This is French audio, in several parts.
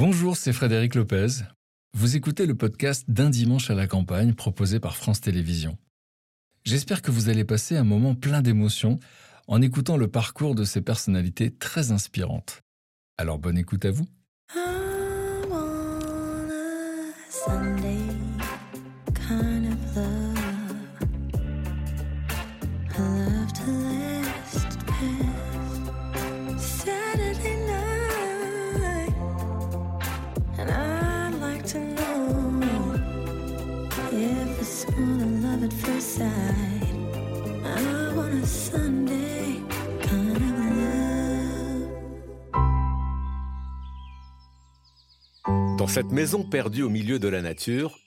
Bonjour, c'est Frédéric Lopez. Vous écoutez le podcast D'un dimanche à la campagne proposé par France Télévisions. J'espère que vous allez passer un moment plein d'émotions en écoutant le parcours de ces personnalités très inspirantes. Alors bonne écoute à vous. Dans cette maison perdue au milieu de la nature,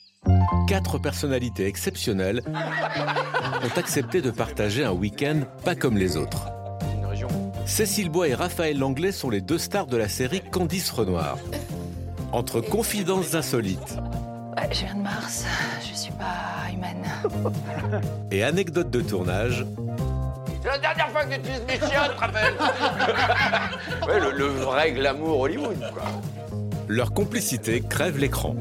quatre personnalités exceptionnelles ont accepté de partager un week-end pas comme les autres. Cécile Bois et Raphaël Langlais sont les deux stars de la série Candice Renoir. Entre confidences insolites Ouais, je viens de Mars, je suis pas humaine. et anecdotes de tournage, C'est la dernière fois que tu utilises mes chiens, te rappelles Ouais, le, le vrai glamour Hollywood, quoi. leur complicité crève l'écran.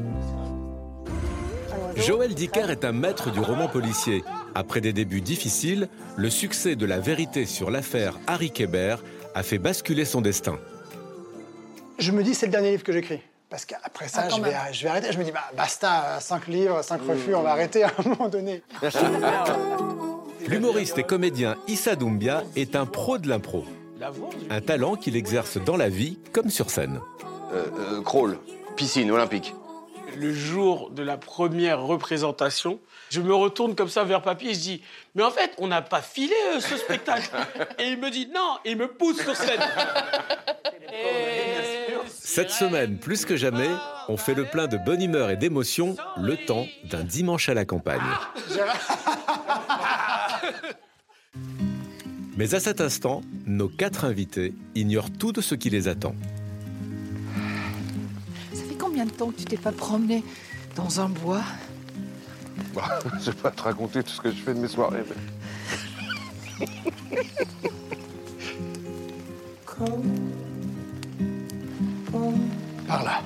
Joël Dicker est un maître du roman policier. Après des débuts difficiles, le succès de la vérité sur l'affaire Harry Kéber a fait basculer son destin. Je me dis, c'est le dernier livre que j'écris. Parce qu'après ça, je, vais, je vais arrêter. Je me dis, bah, basta, 5 livres, 5 refus, on va arrêter à un moment donné. L'humoriste et comédien Issa Doumbia est un pro de l'impro. Un talent qu'il exerce dans la vie comme sur scène. Euh, euh, crawl, piscine olympique. le jour de la première représentation, je me retourne comme ça vers papy et je dis Mais en fait, on n'a pas filé euh, ce spectacle. et il me dit Non, et il me pousse sur scène. Et Cette semaine, plus que jamais, on fait le plein de bonne humeur et d'émotion le temps d'un dimanche à la campagne. Mais à cet instant, nos quatre invités ignorent tout de ce qui les attend. Ça fait combien de temps que tu t'es pas promené dans un bois? Bah, je vais pas te raconter tout ce que je fais de mes soirées. mais- Par là.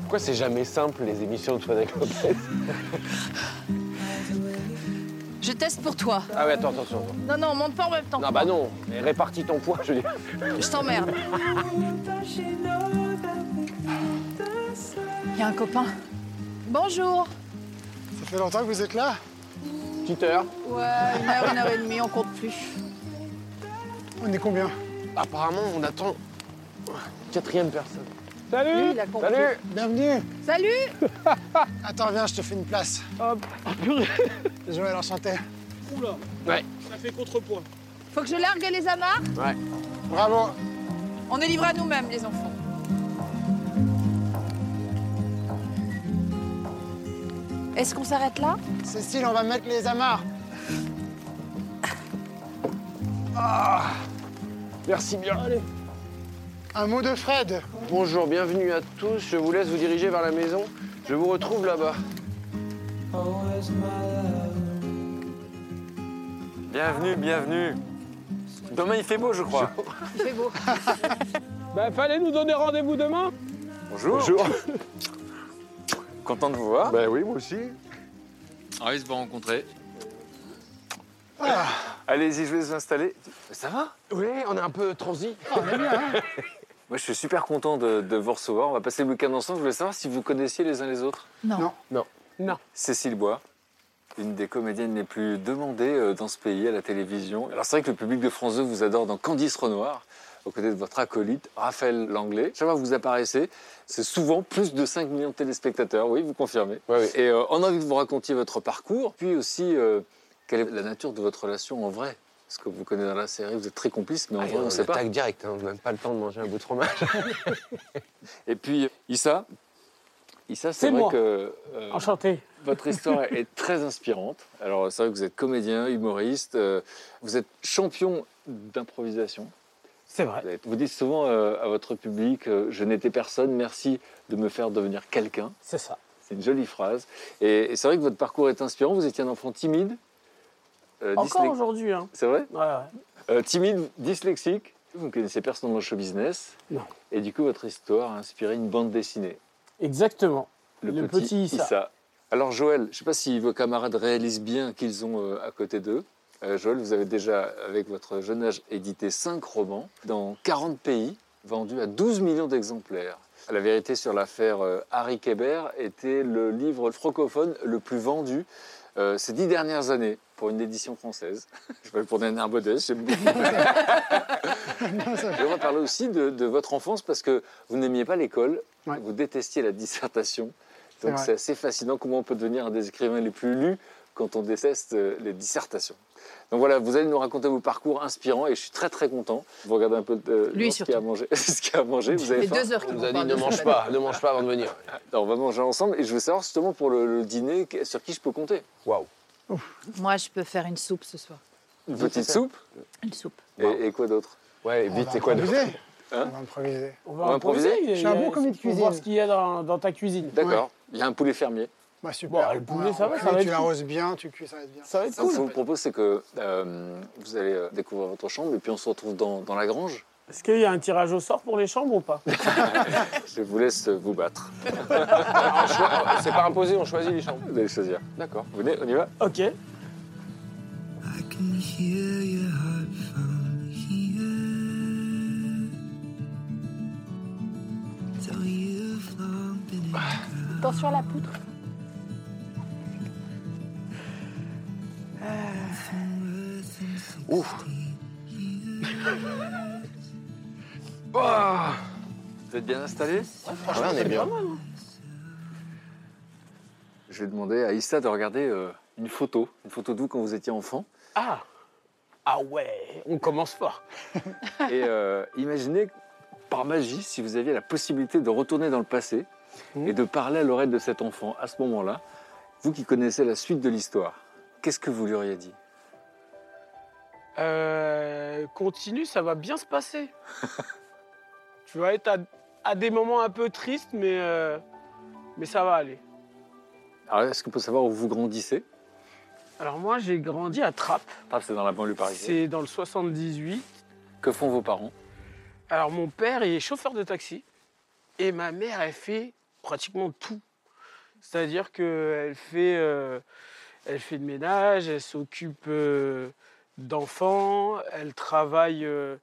Pourquoi c'est jamais simple, les émissions de Frédéric Lopez Je teste pour toi. Ah ouais, attends, attention. attends. Non, non, monte pas en même temps. Non, bah non, mais répartis ton poids, je veux dire. Je t'emmerde. Il y a un copain. Bonjour. Ça fait longtemps que vous êtes là? Petite heure. Ouais, une heure, une heure et demie, on compte plus. On est combien? Apparemment, on attend quatrième personne. Lui, compris. Salut Bienvenue Salut Attends, viens, je te fais une place. hop, ah, purée. Joël, enchanté. Oula, Ouais, ça fait contrepoids. Faut que je largue les amarres ouais. Bravo On est livrés à nous-mêmes, les enfants. Est-ce qu'on s'arrête là? Cécile, on va mettre les amarres. Merci bien. Un mot de Fred. Bonjour, bienvenue à tous. Je vous laisse vous diriger vers la maison. Je vous retrouve là-bas. Bienvenue, bienvenue. Demain, il fait beau, je crois. Il fait beau. Bah, fallait nous donner rendez-vous demain. Bonjour. Content de vous voir. Ben oui, moi aussi. Ravi de vous rencontrer. Allez-y, je vais vous installer. Ça va? Oui, on est un peu transi. Moi, je suis super content de, de vous recevoir. On va passer le week-end ensemble. Je voulais savoir si vous connaissiez les uns les autres. Non. Non. Non. Cécile Bois, une des comédiennes les plus demandées euh, dans ce pays à la télévision. Alors, c'est vrai que le public de France 2 vous adore dans Candice Renoir, aux côtés de votre acolyte, Raphaël Langlais. Chaque fois que vous apparaissez, c'est souvent plus de 5 millions de téléspectateurs. Oui, vous confirmez. Oui. Et euh, on a envie que vous racontiez votre parcours, puis aussi euh, quelle est la nature de votre relation en vrai? Parce que vous connaissez dans la série, vous êtes très complices, mais en Ah, vrai, on ne sait pas. attaque direct, hein, on n'a même pas le temps de manger un bout de fromage. Et puis, Issa, Issa, C'est c'est vrai moi. que euh, Enchanté. votre histoire est très inspirante. Alors, c'est vrai que vous êtes comédien, humoriste, euh, vous êtes champion d'improvisation. C'est vrai. Vous, êtes- vous dites souvent euh, à votre public euh, Je n'étais personne, merci de me faire devenir quelqu'un. C'est ça. C'est une jolie phrase. Et, et c'est vrai que votre parcours est inspirant. Vous étiez un enfant timide. Euh, Encore dyslex- aujourd'hui, hein. C'est vrai Ouais, ouais. Euh, Timide, dyslexique, Vous ne connaissez personne dans le show business. Non. Et du coup, votre histoire a inspiré une bande dessinée. Exactement. Le, Le petit, petit Issa. Alors Joël, je ne sais pas si vos camarades réalisent bien qu'ils ont euh, à côté d'eux. Euh, Joël, vous avez déjà, avec votre jeune âge, édité 5 romans dans 40 pays, vendus à 12 millions d'exemplaires. La vérité sur l'affaire Harry Kéber était le livre francophone le plus vendu euh, ces dix dernières années pour une édition française. Je vais pour Bernard Bodès, j'aime beaucoup. Et on va parler aussi de, de votre enfance parce que vous n'aimiez pas l'école, Ouais. vous détestiez la dissertation. Donc c'est assez fascinant comment on peut devenir un des écrivains les plus lus quand on déteste euh, les dissertations. Donc voilà, vous allez nous raconter vos parcours inspirants et je suis très très content. Vous regardez un peu de Lui, ce qu'il a à manger. ce qu'il a à manger. Vous avez faim deux heures On qu'il nous nous a dit ne mange pas, ne mange pas avant de venir. Alors, on va manger ensemble et je veux savoir justement pour le, le dîner sur qui je peux compter. Waouh. Moi, je peux faire une soupe ce soir. Une petite soupe Une soupe. et, et quoi d'autre? Ouais, et vite, c'est quoi de improviser. Hein? On va improviser. On On va improviser? improviser. Je suis un bon commis de Faut voir cuisine. ce qu'il y a dans, dans ta cuisine. D'accord. Il y a un poulet fermier. Bah, super. Bon, le poulet, ça va, ça va Tu l'arroses bien, tu cuis, ça va être bien. Ça va être Donc, ce que je cool. vous propose, c'est que euh, vous allez euh, découvrir votre chambre et puis on se retrouve dans, dans la grange. Est-ce qu'il y a un tirage au sort pour les chambres ou pas? Je vous laisse vous battre. C'est pas imposé, on choisit les chambres. Vous allez choisir. D'accord. Vous venez, on y va? Ok. I can hear your heart from here. So you've long been in ground. Attention à la poutre. Ouf. Vous êtes bien installés Franchement, on est bien. Je vais demander à Issa de regarder euh, une photo, une photo de vous quand vous étiez enfant. Ah Ah ouais, on commence fort. Et euh, imaginez, par magie, si vous aviez la possibilité de retourner dans le passé Mhm. et de parler à l'oreille de cet enfant à ce moment-là, vous qui connaissez la suite de l'histoire, qu'est-ce que vous lui auriez dit? Euh, continue, ça va bien se passer. tu vas être à, à des moments un peu tristes, mais, euh, mais ça va aller. Alors, est-ce qu'on peut savoir où vous grandissez? Alors moi, j'ai grandi à Trappes. Ah, c'est dans la banlieue parisienne. C'est dans le 78. Que font vos parents? Alors mon père est chauffeur de taxi et ma mère, elle fait pratiquement tout. C'est-à-dire qu'elle fait, euh, elle fait le ménage, elle s'occupe euh, d'enfants, elle travaille euh,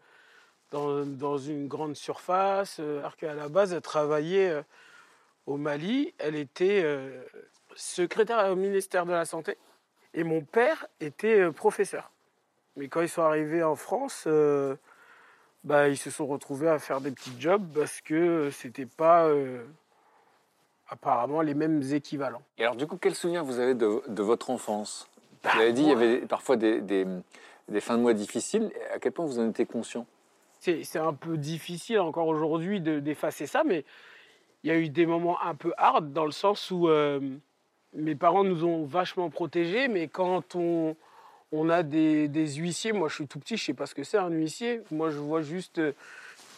dans, une grande surface, euh, alors qu'à la base, elle travaillait euh, au Mali. Elle était secrétaire au ministère de la Santé et mon père était professeur. Mais quand ils sont arrivés en France, bah, ils se sont retrouvés à faire des petits jobs parce que c'était pas apparemment les mêmes équivalents. Et alors, du coup, quel souvenir vous avez de, votre enfance? Vous avez dit qu'il y avait parfois des, des- des fins de mois difficiles. À quel point vous en étiez conscient? C'est un peu difficile encore aujourd'hui de- d'effacer ça, mais il y a eu des moments un peu hard dans le sens où euh, mes parents nous ont vachement protégés, mais quand on, on a des, des huissiers, moi je suis tout petit, je sais pas ce que c'est un huissier, moi je vois juste euh,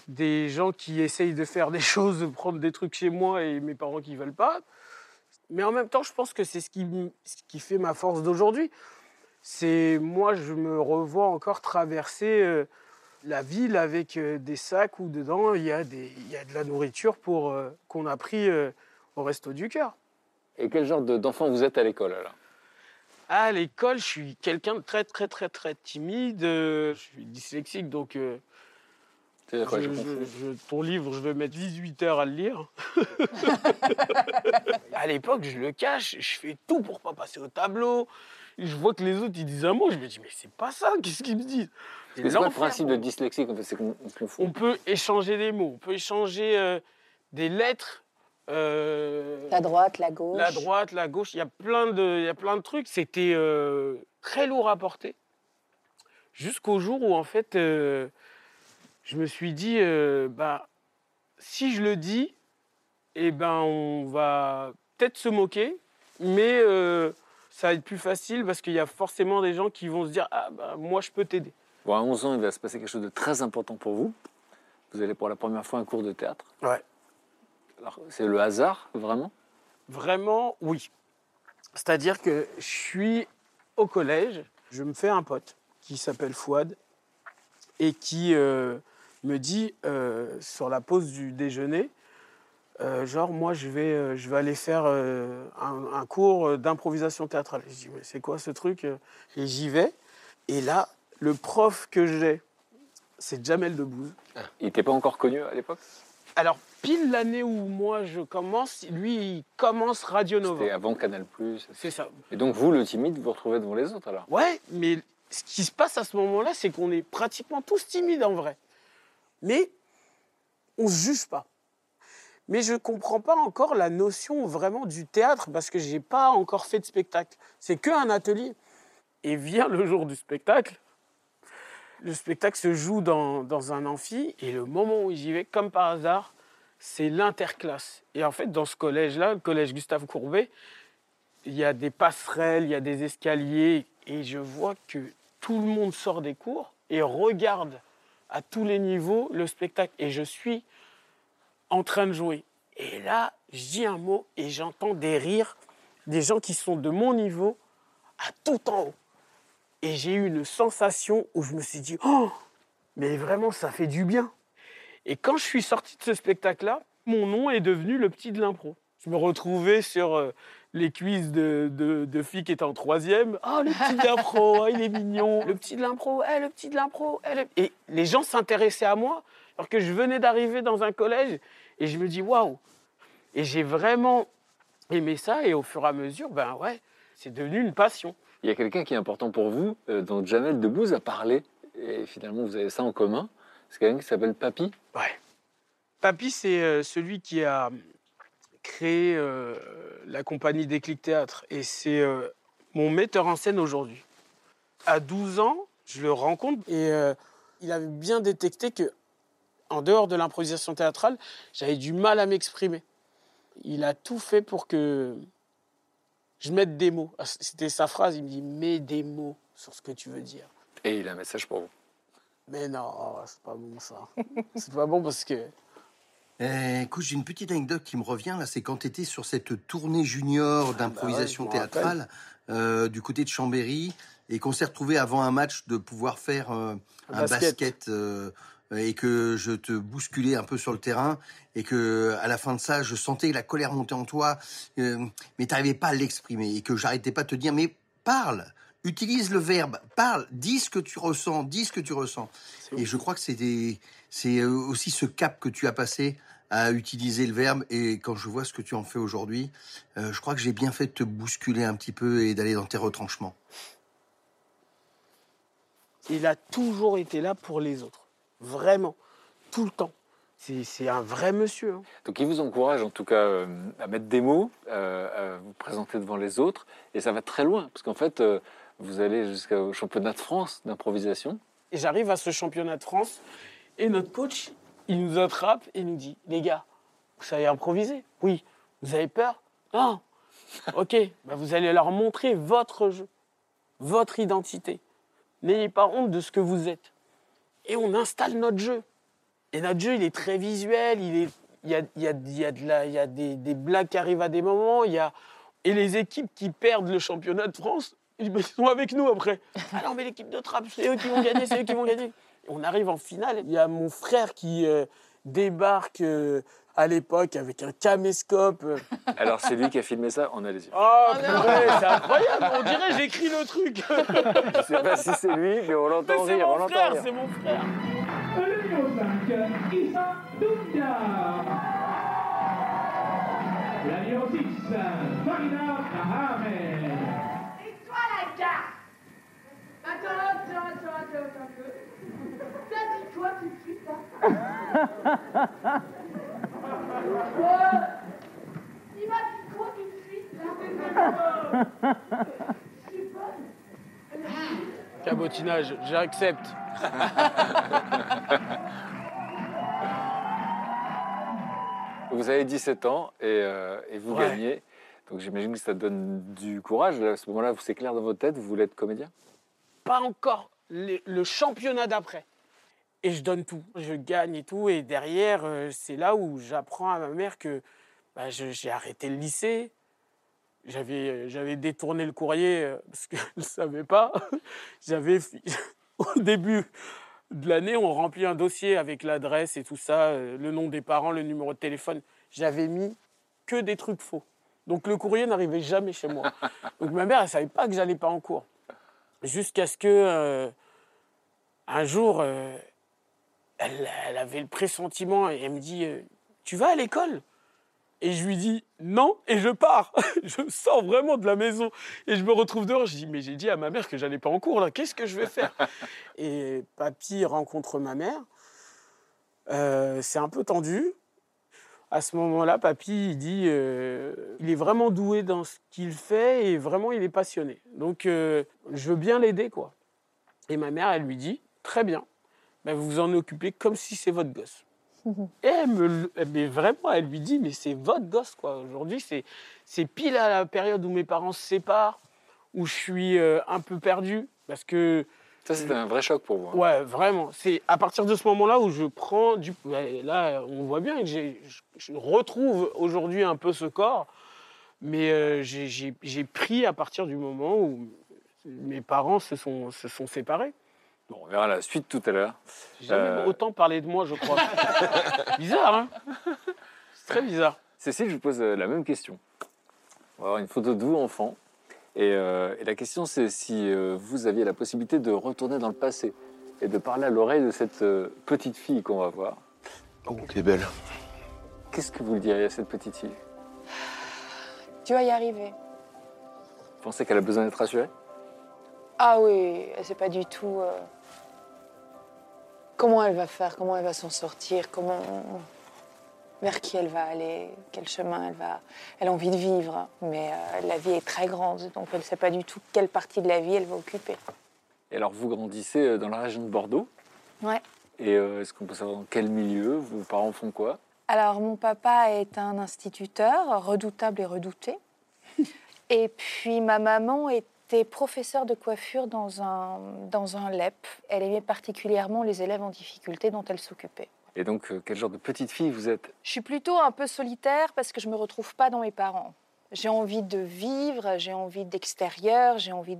des gens qui essayent de faire des choses, de prendre des trucs chez moi et mes parents qui veulent pas. Mais en même temps, je pense que c'est ce qui, ce qui fait ma force d'aujourd'hui. C'est moi, je me revois encore traverser euh, la ville avec euh, des sacs où dedans il y a, des, il y a de la nourriture pour euh, qu'on a pris au resto du cœur. Et quel genre de- d'enfant vous êtes à l'école alors? À l'école, je suis quelqu'un de très très très très timide. Je suis dyslexique, donc je- j'ai je- compris. je- ton livre, je vais mettre 18 heures à le lire. à l'époque, je le cache, je fais tout pour pas passer au tableau. Je vois que les autres ils disent un mot, je me dis mais c'est pas ça, qu'est-ce qu'ils me disent? C'est quoi le principe de moi. dyslexie en fait C'est qu'on on peut échanger des mots, on peut échanger euh, des lettres. euh, La droite, la gauche. la droite, la gauche, il y a plein de, il y a plein de trucs. C'était euh, très lourd à porter. Jusqu'au jour où, en fait, euh, je me suis dit, euh, bah, si je le dis, eh ben, on va peut-être se moquer, mais euh, ça va être plus facile parce qu'il y a forcément des gens qui vont se dire, ah, bah, moi, je peux t'aider. Bon, à 11 ans, il va se passer quelque chose de très important pour vous. Vous allez pour la première fois à un cours de théâtre. Ouais. Alors, c'est le hasard, vraiment? Vraiment, oui. C'est-à-dire que je suis au collège, je me fais un pote qui s'appelle Fouad et qui, euh, me dit euh, sur la pause du déjeuner, euh, genre moi je vais, euh, je vais aller faire un, un cours d'improvisation théâtrale. Je dis mais c'est quoi ce truc Et j'y vais. Et là, le prof que j'ai, c'est Jamel Debbouze. Il n'était pas encore connu à l'époque? Alors pile l'année où moi je commence, lui il commence Radio Nova. C'était avant Canal+. C'est ça. Et donc vous, le timide, vous vous retrouvez devant les autres alors? Ouais, mais ce qui se passe à ce moment-là, c'est qu'on est pratiquement tous timides en vrai. Mais on se juge pas. Mais je ne comprends pas encore la notion vraiment du théâtre parce que j'ai pas encore fait de spectacle. C'est qu'un atelier. Et vient le jour du spectacle. Le spectacle se joue dans, dans un amphi et le moment où j'y vais, comme par hasard, c'est l'interclasse. Et en fait, dans ce collège-là, le collège Gustave Courbet, il y a des passerelles, il y a des escaliers et je vois que tout le monde sort des cours et regarde à tous les niveaux le spectacle. Et je suis en train de jouer. Et là, je dis un mot et j'entends des rires des gens qui sont de mon niveau à tout en haut. Et j'ai eu une sensation où je me suis dit, oh, mais vraiment, ça fait du bien. Et quand je suis sorti de ce spectacle-là, mon nom est devenu le petit de l'impro. Je me retrouvais sur euh, les cuisses de, de, de filles qui étaient en troisième. Ah, le petit de l'impro, ah, il est mignon. Le petit de l'impro, eh, le petit de l'impro. eh, le- Et les gens s'intéressaient à moi alors que je venais d'arriver dans un collège et je me dis waouh. Et j'ai vraiment aimé ça et au fur et à mesure, ben ouais, c'est devenu une passion. Il y a quelqu'un qui est important pour vous, euh, dont Jamel Debbouze a parlé, et finalement vous avez ça en commun. C'est quelqu'un qui s'appelle Papy. Ouais. Papy, c'est euh, celui qui a créé euh, la compagnie Déclic Théâtre et c'est euh, mon metteur en scène aujourd'hui. À 12 ans, je le rencontre et euh, il avait bien détecté que, en dehors de l'improvisation théâtrale, j'avais du mal à m'exprimer. Il a tout fait pour que je mette des mots. Ah, C'était sa phrase, il me dit mets des mots sur ce que tu veux dire. Et il a un message pour vous. Mais non, c'est pas bon ça. c'est pas bon parce que Eh, écoute, j'ai une petite anecdote qui me revient là, c'est quand tu étais sur cette tournée junior d'improvisation bah ouais, m'en théâtrale euh, du côté de Chambéry et qu'on s'est retrouvé avant un match de pouvoir faire euh, un basket. basket, euh, et que je te bousculais un peu sur le terrain et que à la fin de ça, je sentais la colère monter en toi, mais tu n'arrivais pas à l'exprimer et que j'arrêtais pas de te dire mais parle. Utilise le verbe, parle, dis ce que tu ressens, dis ce que tu ressens. Et je crois que c'est des- c'est aussi ce cap que tu as passé à utiliser le verbe. Et quand je vois ce que tu en fais aujourd'hui, euh, je crois que j'ai bien fait de te bousculer un petit peu et d'aller dans tes retranchements. il a toujours été là pour les autres. Vraiment. Tout le temps. C'est un vrai monsieur. hein. Donc il vous encourage en tout cas euh, à mettre des mots, euh, à vous présenter devant les autres, et ça va très loin, parce qu'en fait, euh, vous allez jusqu'au championnat de France d'improvisation. Et j'arrive à ce championnat de France et notre coach, il nous attrape et nous dit Les gars, vous savez improviser Oui. Vous avez peur Non. Ok, bah vous allez leur montrer votre jeu, votre identité. N'ayez pas honte de ce que vous êtes. Et on installe notre jeu. Et notre jeu, il est très visuel, il, est, il, y a, il, y a, il, y a de la- il y a des, des blagues qui arrivent à des moments, il y a... et les équipes qui perdent le championnat de France, ils sont avec nous après. Ah non, mais l'équipe de trappe, c'est eux qui vont gagner, c'est eux qui vont gagner. On arrive en finale, il y a mon frère qui euh, débarque euh, à l'époque avec un caméscope. euh. Alors c'est lui qui a filmé ça, on a les yeux. Oh, purée, c'est incroyable, on dirait j'écris le truc. Je sais pas si c'est lui, mais on l'entend c'est rire, on mon l'entend frère, rire. c'est mon frère. Le numéro 5, Issa Doumbia. La numéro 6, Farina. Et toi la gare Attends, attends, attends, attends, un peu. T'as dit quoi tout de suite là Oh, Il m'a dit quoi tout de suite là Je suis bonne. Cabotinage, j'accepte. Vous avez 17 ans et, euh, et vous Ouais. gagnez. Donc j'imagine que ça donne du courage. À ce moment-là, c'est clair dans votre tête, vous voulez être comédien? Pas encore le, le championnat d'après. Et je donne tout, je gagne et tout. Et derrière, euh, c'est là où j'apprends à ma mère que bah, j'ai arrêté le lycée. J'avais, euh, détourné le courrier euh, parce que je ne savais pas. J'avais, au début, de l'année, on remplit un dossier avec l'adresse et tout ça, le nom des parents, le numéro de téléphone. J'avais mis que des trucs faux. Donc le courrier n'arrivait jamais chez moi. Donc ma mère, elle savait pas que j'allais pas en cours. Jusqu'à ce que euh, un jour, euh, elle, avait le pressentiment et elle me dit euh, Tu vas à l'école? Et je lui dis Non, et je pars. je sors vraiment de la maison et je me retrouve dehors. Je dis Mais j'ai dit à ma mère que j'allais pas en cours là, qu'est-ce que je vais faire? Et papy rencontre ma mère. C'est un peu tendu. À ce moment-là, papy, il dit, euh, il est vraiment doué dans ce qu'il fait et vraiment, il est passionné. Donc, euh, je veux bien l'aider, quoi. Et ma mère, elle lui dit, très bien, ben, vous vous en occupez comme si c'est votre gosse. Et elle me, le- mais vraiment, elle lui dit, mais c'est votre gosse, quoi. Aujourd'hui, c'est, c'est pile à la période où mes parents se séparent, où je suis euh, un peu perdu, parce que Ça, c'était un vrai choc pour vous. hein. Ouais, vraiment. C'est à partir de ce moment-là où je prends du. Là, on voit bien que j'ai- je, retrouve aujourd'hui un peu ce corps, mais euh, j'ai- pris à partir du moment où mes parents se sont, se sont séparés. Bon, on verra la suite tout à l'heure. J'ai jamais Euh, autant parlé de moi, je crois. bizarre, hein C'est très bizarre. Cécile, je vous pose euh, la même question. On va avoir une photo de vous, enfant. Et, euh, et la question, c'est si euh, vous aviez la possibilité de retourner dans le passé et de parler à l'oreille de cette euh, petite fille qu'on va voir. Oh, t'es belle. Qu'est-ce que vous lui diriez à cette petite fille? Tu vas y arriver. Vous pensez qu'elle a besoin d'être rassurée? Ah oui, elle sait pas du tout euh, comment elle va faire, comment elle va s'en sortir, comment, vers qui elle va aller, quel chemin elle va. Elle a envie de vivre, mais euh, la vie est très grande, donc elle ne sait pas du tout quelle partie de la vie elle va occuper. Et alors, vous grandissez euh, dans la région de Bordeaux? Ouais. Et euh, est-ce qu'on peut savoir dans quel milieu? Vos parents font quoi? Alors, mon papa est un instituteur redoutable et redouté. Et puis, ma maman était professeure de coiffure dans un, dans un LEP. Elle aimait particulièrement les élèves en difficulté dont elle s'occupait. Et donc, euh, quel genre de petite fille vous êtes? Je suis plutôt un peu solitaire parce que je me retrouve pas dans mes parents. J'ai envie de vivre, j'ai envie d'extérieur, j'ai envie,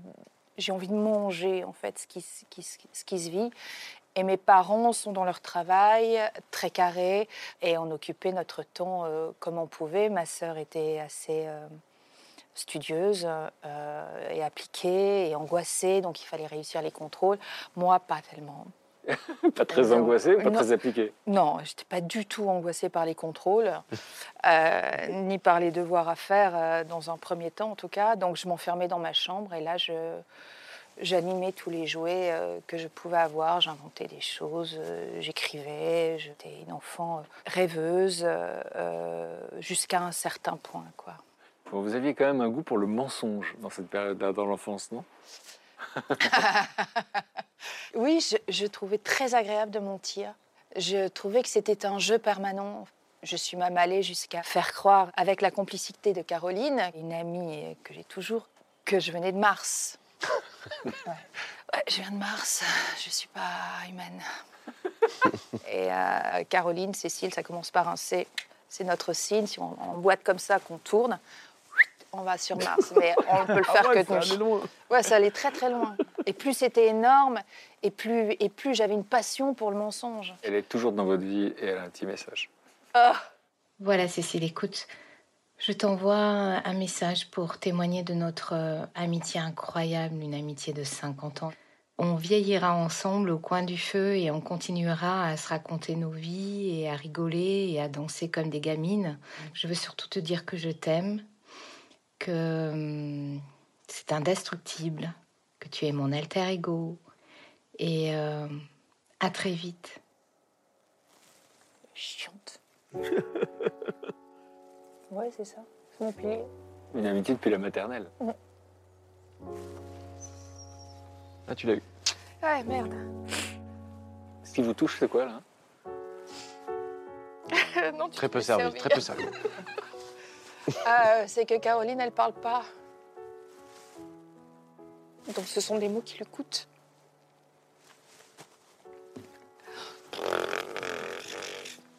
j'ai envie de manger en fait ce qui, qui ce qui se vit. Et mes parents sont dans leur travail, très carrés, et on occupait notre temps euh, comme on pouvait. Ma sœur était assez euh, studieuse et appliquée et angoissée, donc il fallait réussir les contrôles. Moi, pas tellement. Pas très Non. angoissée, pas Non. très appliquée. Non, je n'étais pas du tout angoissée par les contrôles, euh, ni par les devoirs à faire, euh, dans un premier temps en tout cas. Donc je m'enfermais dans ma chambre et là, je, j'animais tous les jouets euh, que je pouvais avoir. J'inventais des choses, euh, j'écrivais. J'étais une enfant euh, rêveuse euh, euh, jusqu'à un certain point. Quoi. Vous aviez quand même un goût pour le mensonge dans cette période-là, dans l'enfance, non? Oui, je, je trouvais très agréable de mentir. Je trouvais que c'était un jeu permanent. Je suis même allée jusqu'à faire croire, avec la complicité de Caroline, une amie que j'ai toujours, que je venais de Mars. Ouais. Ouais, je viens de Mars, je suis pas humaine. Et euh, Caroline, Cécile, ça commence par un C. C'est notre signe. Si on, on boite comme ça, qu'on tourne, on va sur Mars. Mais on peut le Ah faire ouais, que ça allait loin. Ouais, ça allait très très loin. Et plus c'était énorme, et plus, et plus j'avais une passion pour le mensonge. Elle est toujours dans votre vie et elle a un petit message. Voilà, Cécile, écoute, je t'envoie un message pour témoigner de notre euh, amitié incroyable, une amitié de 50 ans. On vieillira ensemble au coin du feu et on continuera à se raconter nos vies et à rigoler et à danser comme des gamines. Je veux surtout te dire que je t'aime, que hum, c'est indestructible, que tu es mon alter ego et euh, à très vite. Chiante. Ouais, c'est ça. Ça m'a plié. Une amitié depuis la maternelle. Ah, tu l'as eu. Ouais, merde. Ce qui vous touche, c'est quoi, là non, tu Très peu peux servi, servir. très peu servi. Euh, c'est que Caroline, elle parle pas. Donc ce sont des mots qui lui coûtent.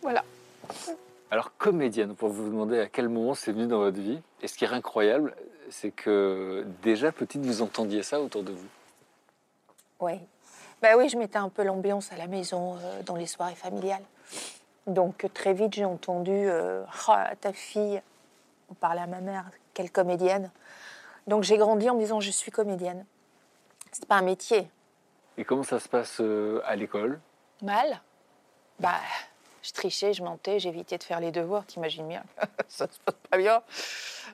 Voilà. Alors, comédienne, pour vous demander à quel moment c'est venu dans votre vie, et ce qui est incroyable, c'est que déjà petite, vous entendiez ça autour de vous. Oui. Bah oui, je mettais un peu l'ambiance à la maison euh, dans les soirées familiales. Donc très vite, j'ai entendu euh, Ah, ta fille, on parlait à ma mère, quelle comédienne. Donc j'ai grandi en me disant je suis comédienne. C'est pas un métier. Et comment ça se passe euh, à l'école? Mal. Bah, je trichais, je mentais, j'évitais de faire les devoirs, t'imagines bien. ça se passe pas bien.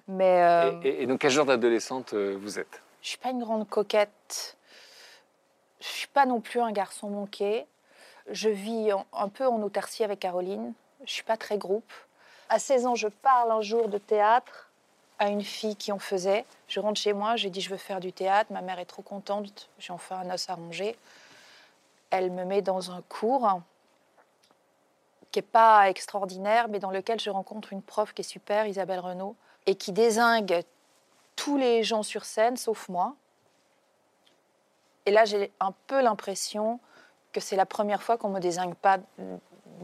Mais euh, et, et donc, quel genre d'adolescente euh, vous êtes? Je suis pas une grande coquette. Je suis pas non plus un garçon manqué. Je vis en- un peu en autarcie avec Caroline. Je suis pas très groupe. À 16 ans, je parle un jour de théâtre à une fille qui en faisait. Je rentre chez moi, j'ai dit je veux faire du théâtre. Ma mère est trop contente. J'ai enfin un os à ronger. Elle me met dans un cours qui n'est pas extraordinaire, mais dans lequel je rencontre une prof qui est super, Isabelle Renaud, et qui désingue tous les gens sur scène, sauf moi. Et là, j'ai un peu l'impression que c'est la première fois qu'on me désingue pas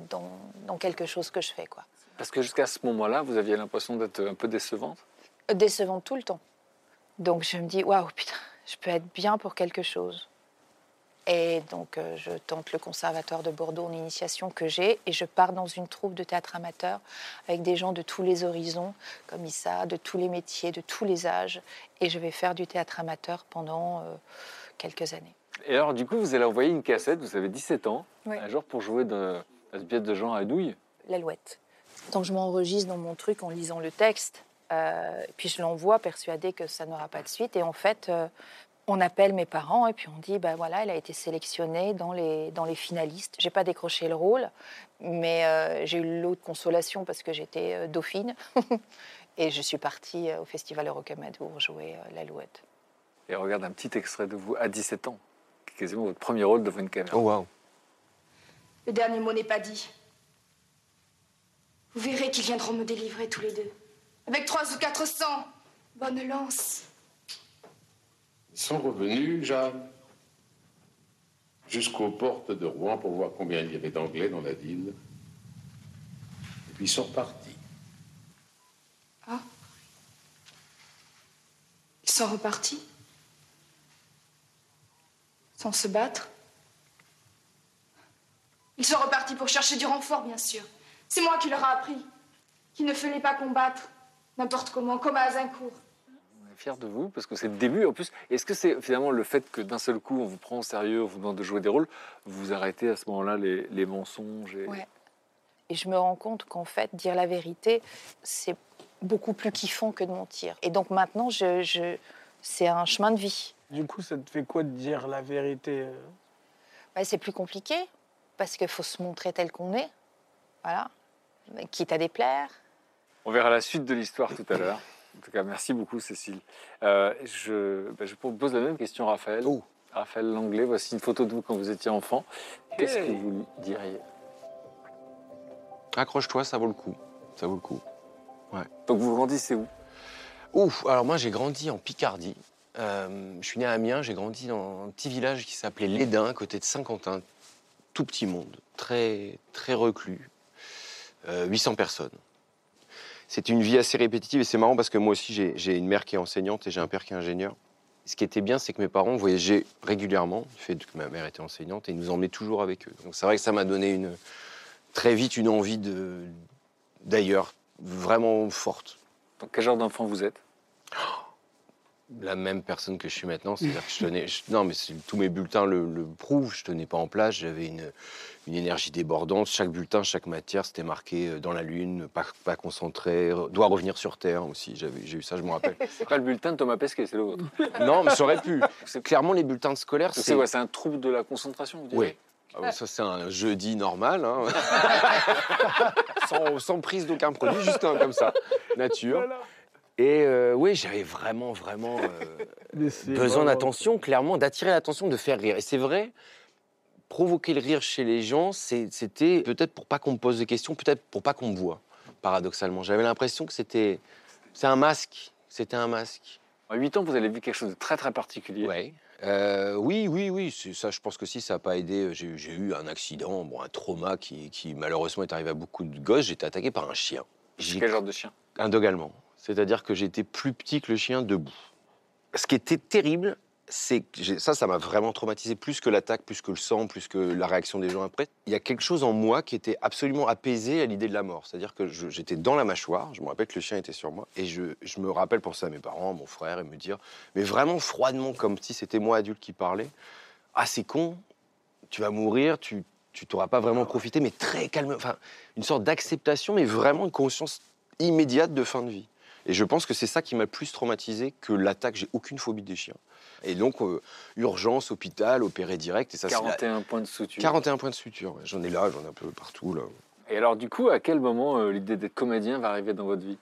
dans, dans quelque chose que je fais, quoi. Parce que jusqu'à ce moment-là, vous aviez l'impression d'être un peu décevante? Décevant tout le temps. Donc je me dis, waouh, putain, je peux être bien pour quelque chose. Et donc euh, je tente le conservatoire de Bordeaux en initiation que j'ai et je pars dans une troupe de théâtre amateur avec des gens de tous les horizons, comme Issa, de tous les métiers, de tous les âges. Et je vais faire du théâtre amateur pendant euh, quelques années. Et alors, du coup, vous allez envoyer une cassette, vous avez 17 ans, Oui. un jour pour jouer de la pièce de Jean Adouille? l'alouette. Donc je m'enregistre dans mon truc en lisant le texte, euh, puis je l'envoie persuadée que ça n'aura pas de suite. Et en fait, euh, on appelle mes parents et puis on dit, ben voilà, elle a été sélectionnée dans les, dans les finalistes. J'ai pas décroché le rôle, mais euh, j'ai eu l'autre consolation parce que j'étais euh, dauphine. et je suis partie euh, au Festival Eurocamadour jouer euh, l'alouette. Et regarde un petit extrait de vous à 17 ans, qui est quasiment votre premier rôle devant une caméra. Oh, waouh. Le dernier mot n'est pas dit. Vous verrez qu'ils viendront me délivrer tous les deux. Avec trois ou quatre cents. Bonne lance. Ils sont revenus, Jeanne, jusqu'aux portes de Rouen pour voir combien il y avait d'anglais dans la ville. Et puis ils sont repartis. Ah. Ils sont repartis. Sans se battre. Ils sont repartis pour chercher du renfort, bien sûr. C'est moi qui leur ai appris qu'il ne fallait pas combattre n'importe comment, comme à Azincourt. On est fiers de vous parce que c'est le début. En plus, est-ce que c'est finalement le fait que d'un seul coup on vous prend au sérieux, on vous demande de jouer des rôles, vous arrêtez à ce moment-là les, les mensonges et... Ouais. Et je me rends compte qu'en fait, dire la vérité, c'est beaucoup plus kiffant que de mentir. Et donc maintenant, je, je- c'est un chemin de vie. Du coup, ça te fait quoi de dire la vérité euh? Bah, c'est plus compliqué parce qu'il faut se montrer tel qu'on est. Voilà. Quitte à déplaire. On verra la suite de l'histoire tout à l'heure. En tout cas, merci beaucoup, Cécile. Euh, je, bah, je pose la même question, Raphaël. Raphaël Langlais, voici une photo de vous quand vous étiez enfant. Qu'est-ce Hey. que vous diriez Accroche-toi, ça vaut le coup. Ça vaut le coup. Ouais. Donc vous grandissez où Ouf, alors moi j'ai grandi en Picardie. Euh, je suis né à Amiens, j'ai grandi dans un petit village qui s'appelait Lédin, à côté de Saint-Quentin. Tout petit monde, très, très reclus. Euh, 800 personnes. C'était une vie assez répétitive et c'est marrant parce que moi aussi j'ai une mère qui est enseignante et j'ai un père qui est ingénieur. Ce qui était bien, c'est que mes parents voyageaient régulièrement, du fait que ma mère était enseignante, et ils nous emmenaient toujours avec eux. Donc c'est vrai que ça m'a donné une, très vite une envie d'ailleurs vraiment forte. Donc quel genre d'enfant vous êtes? La même personne que je suis maintenant, c'est-à-dire que je tenais. je- non, mais tous mes bulletins le, le prouvent. Je tenais pas en place. J'avais une, une énergie débordante. Chaque bulletin, chaque matière, c'était marqué euh, dans la lune, pas, pas concentré, doit revenir sur terre aussi. J'ai eu ça, je me rappelle. C'est pas le bulletin de Thomas Pesquet, c'est le vôtre. non, mais ça aurait pu. C'est clairement les bulletins scolaires. C'est C'est un trouble de la concentration, vous Oui. direz Ah ouais, ça, c'est un jeudi normal. hein. sans, sans prise d'aucun produit, juste un comme ça, nature. Et euh, oui, j'avais vraiment, vraiment euh, besoin d'attention, clairement, d'attirer l'attention, de faire rire. Et c'est vrai, provoquer le rire chez les gens, c'était peut-être pour pas qu'on me pose des questions, peut-être pour pas qu'on me voit, paradoxalement. J'avais l'impression que c'était c'est un masque. C'était un masque. À 8 ans, vous avez vu quelque chose de très très particulier. Ouais. Euh, oui, oui, oui. c'est Ça, je pense que si ça n'a pas aidé. J'ai eu un accident, bon, un trauma qui, qui, malheureusement est arrivé à beaucoup de gosses. J'ai été attaqué par un chien. Quel genre de chien? Un dog allemand. C'est-à-dire que j'étais plus petit que le chien debout. Ce qui était terrible, c'est que ça, ça m'a vraiment traumatisé plus que l'attaque, plus que le sang, plus que la réaction des gens après. Il y a quelque chose en moi qui était absolument apaisé à l'idée de la mort. C'est-à-dire que j'étais dans la mâchoire, je me rappelle que le chien était sur moi, et je, me rappelle penser à mes parents, à mon frère, et me dire, mais vraiment froidement, comme si c'était moi adulte qui parlais, ah c'est con, tu vas mourir, tu tu t'auras pas vraiment profité, mais très calme, enfin une sorte d'acceptation, mais vraiment une conscience immédiate de fin de vie. Et je pense que c'est ça qui m'a plus traumatisé que l'attaque. J'ai aucune phobie des chiens. Et donc, euh, urgence, hôpital, opéré direct. Et ça, c'est la- 41 points de suture. 41 points de suture. J'en ai là, j'en ai un peu partout. Là. Et alors, du coup, à quel moment euh, l'idée d'être comédien va arriver dans votre vie?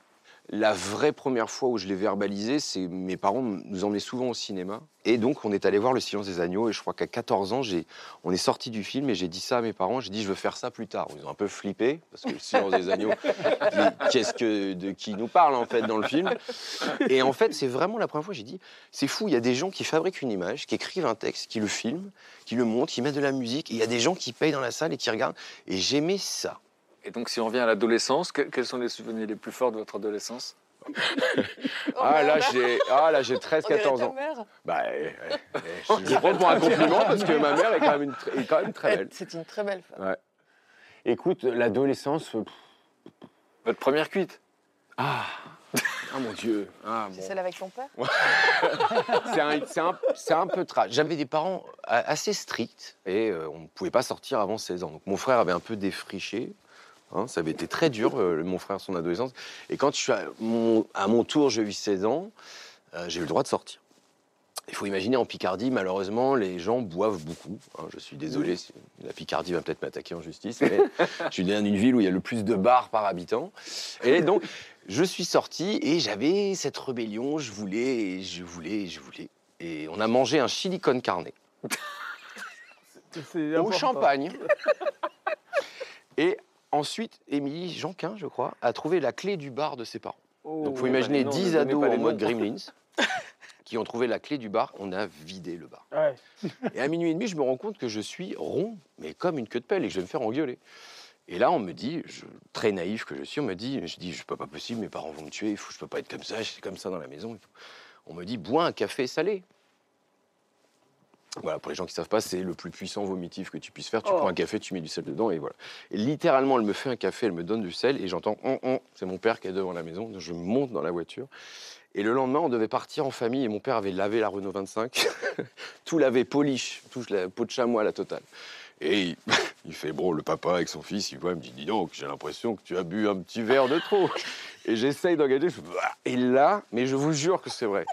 La vraie première fois où je l'ai verbalisé, c'est mes parents nous emmenaient souvent au cinéma. Et donc, on est allé voir Le Silence des Agneaux. Et je crois qu'à 14 ans, on est sorti du film et j'ai dit ça à mes parents. J'ai dit, je veux faire ça plus tard. Ils ont un peu flippé, parce que Le Silence des Agneaux, qui- qu'est-ce que, de qui nous parle en fait dans le film? Et en fait, c'est vraiment la première fois que j'ai dit, c'est fou, il y a des gens qui fabriquent une image, qui écrivent un texte, qui le filment, qui le montent, qui mettent de la musique. Et il y a des gens qui payent dans la salle et qui regardent. Et j'aimais ça. Et donc, si on revient à l'adolescence, que- quels sont les souvenirs les plus forts de votre adolescence Ah là, j'ai ah, là, j'ai 13-14 ans. Bah, eh, eh, je le prends pour un compliment parce que ma mère est quand même, une tr- est quand même très belle. C'est une très belle femme. Ouais. Écoute, l'adolescence. euh, pff, Votre première cuite Ah, ah mon Dieu. Ah, C'est bon. celle avec ton père C'est un, c'est un- c'est un peu trash. J'avais des parents a- assez stricts et euh, on ne pouvait pas sortir avant 16 ans. Donc mon frère avait un peu défriché. Hein, ça avait été très dur, euh, mon frère, son adolescence. Et quand je suis à mon, à mon tour, j'ai eu 16 ans, euh, j'ai eu le droit de sortir. Il faut imaginer en Picardie, malheureusement, les gens boivent beaucoup. hein. je suis désolé, si- la Picardie va peut-être m'attaquer en justice, mais je suis dans une ville où il y a le plus de bars par habitant. Et donc, je suis sorti et j'avais cette rébellion. Je voulais, je voulais, je voulais. Et on a mangé un chili con carne au champagne. Et ensuite, Émilie Janquin, je crois, a trouvé la clé du bar de ses parents. Donc, vous bah, imaginez non, ne 10 donnez ados en mode. Gremlins qui ont trouvé la clé du bar. On a vidé le bar. Ouais. Et à minuit et demi, je me rends compte que je suis rond, mais comme une queue de pelle, et que je vais me faire engueuler. Et là, on me dit, je- très naïf que je suis, on me dit, je dis, je peux pas possible, mes parents vont me tuer, il faut, je peux pas être comme ça, c'est comme ça dans la maison. On me dit, bois un café salé. Voilà, pour les gens qui savent pas, c'est le plus puissant vomitif que tu puisses faire. Tu Oh. prends un café, tu mets du sel dedans et voilà. Et littéralement, elle me fait un café, elle me donne du sel et j'entends, Hon, hon c'est mon père qui est devant la maison. Je monte dans la voiture. Et le lendemain, on devait partir en famille et mon père avait lavé la Renault 25, tout lavé polish, tout la peau de chamois, la totale. Et il, il fait, bon, le papa avec son fils, il voit, il me dit, dis donc, j'ai l'impression que tu as bu un petit verre de trop. Et j'essaye d'engager, je Bah et là, mais je vous jure que c'est vrai.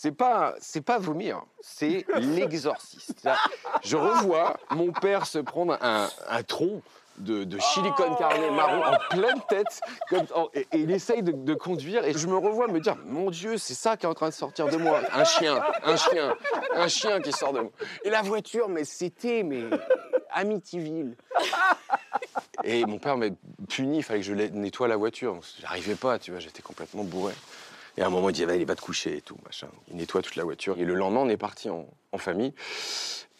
C'est pas, c'est pas vomir, c'est l'exorciste. Je revois mon père se prendre un, un tronc de, de chili con carne marron en pleine tête, comme, en- et, et il essaye de, de conduire, et je me revois me dire, mon Dieu, c'est ça qui est en train de sortir de moi, un chien, un chien, un chien qui sort de moi. Et la voiture, mais c'était, mais Amityville. Et mon père m'a puni, il fallait que je la- nettoie la voiture. J'arrivais pas, tu vois, j'étais complètement bourré. Et à un moment, il dit, va, il va te coucher et tout, machin. Il nettoie toute la voiture. Et le lendemain, on est parti en, en famille.